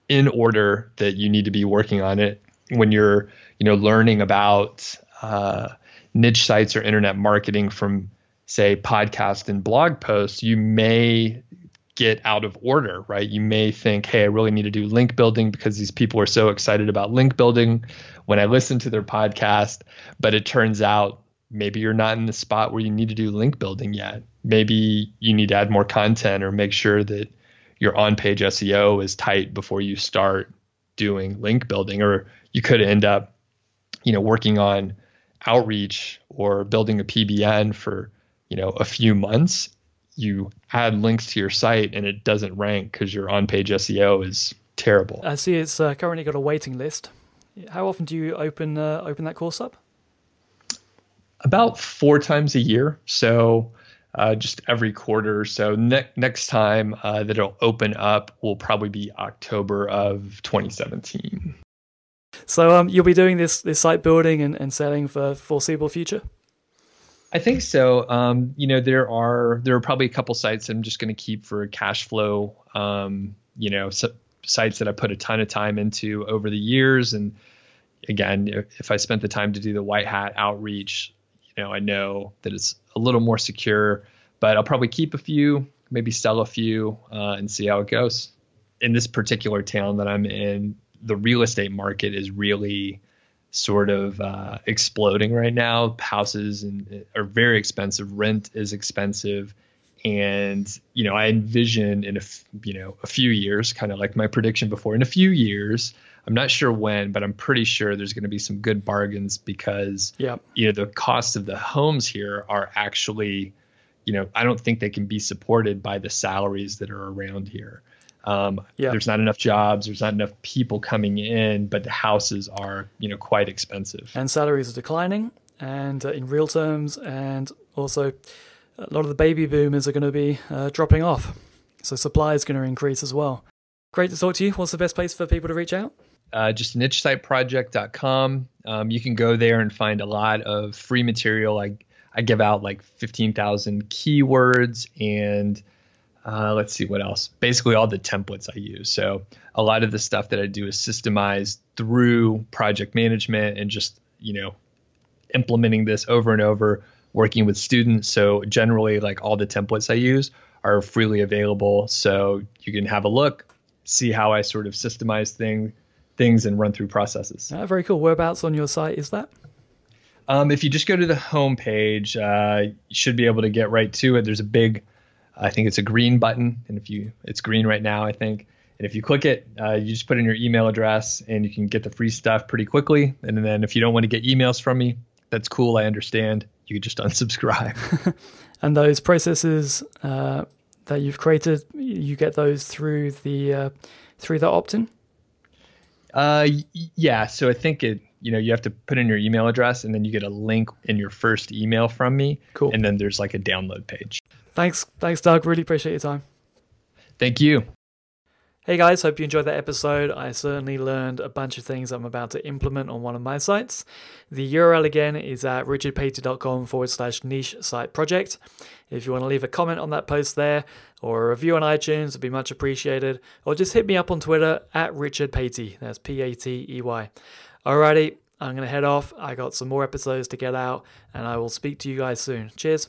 in order that you need to be working on it. When you're you know learning about uh, niche sites or internet marketing from say podcast and blog posts you may get out of order, right? You may think, hey, I really need to do link building because these people are so excited about link building when I listen to their podcast. But it turns out maybe you're not in the spot where you need to do link building yet. Maybe you need to add more content or make sure that your on page SEO is tight before you start doing link building, or you could end up, you know, working on outreach or building a PBN for, you know, a few months you add links to your site and it doesn't rank because your on page SEO is terrible. I see it's uh, currently got a waiting list. How often do you open uh, open that course up? About four times a year. So uh, just every quarter. So ne- next time uh, that it'll open up will probably be October of 2017. So um, you'll be doing this this site building and, and selling for foreseeable future. I think so. Um, you know, there are there are probably a couple sites I'm just going to keep for cash flow. Um, you know, so, sites that I put a ton of time into over the years, and again, if, if I spent the time to do the white hat outreach, you know, I know that it's a little more secure. But I'll probably keep a few, maybe sell a few, uh, and see how it goes. In this particular town that I'm in, the real estate market is really sort of uh, exploding right now. Houses and are very expensive. Rent is expensive, and you know I envision in a you know a few years, kind of like my prediction before, in a few years. I'm not sure when, but I'm pretty sure there's going to be some good bargains because yep. you know the cost of the homes here are actually, you know, I don't think they can be supported by the salaries that are around here. Um, yeah. There's not enough jobs. There's not enough people coming in, but the houses are, you know, quite expensive. And salaries are declining, and uh, in real terms, and also a lot of the baby boomers are going to be uh, dropping off. So supply is going to increase as well. Great to talk to you. What's the best place for people to reach out? Uh, just nichesiteproject.com. Um, you can go there and find a lot of free material. I, I give out like 15,000 keywords and uh, let's see what else. Basically, all the templates I use. So a lot of the stuff that I do is systemized through project management and just you know implementing this over and over, working with students. So generally, like all the templates I use are freely available, so you can have a look, see how I sort of systemize thing things and run through processes. Uh, very cool. Whereabouts on your site is that? Um, if you just go to the home page, uh, you should be able to get right to it. There's a big I think it's a green button, and if you it's green right now, I think, And if you click it, uh, you just put in your email address and you can get the free stuff pretty quickly. And then if you don't want to get emails from me, that's cool. I understand. You just *laughs* unsubscribe. *laughs* and those processes uh, that you've created, you get those through the uh, through the opt-in. Uh, yeah. So I think it, you know, you have to put in your email address and then you get a link in your first email from me. Cool. And then there's like a download page. Thanks. Thanks, Doug. Really appreciate your time. Thank you. Hey guys, hope you enjoyed that episode. I certainly learned a bunch of things I'm about to implement on one of my sites. The URL again is at richardpatey.com forward slash niche site project. If you want to leave a comment on that post there or a review on iTunes, it'd be much appreciated. Or just hit me up on Twitter at Richard Patey. That's P A T E Y. Alrighty, I'm going to head off. I got some more episodes to get out, and I will speak to you guys soon. Cheers.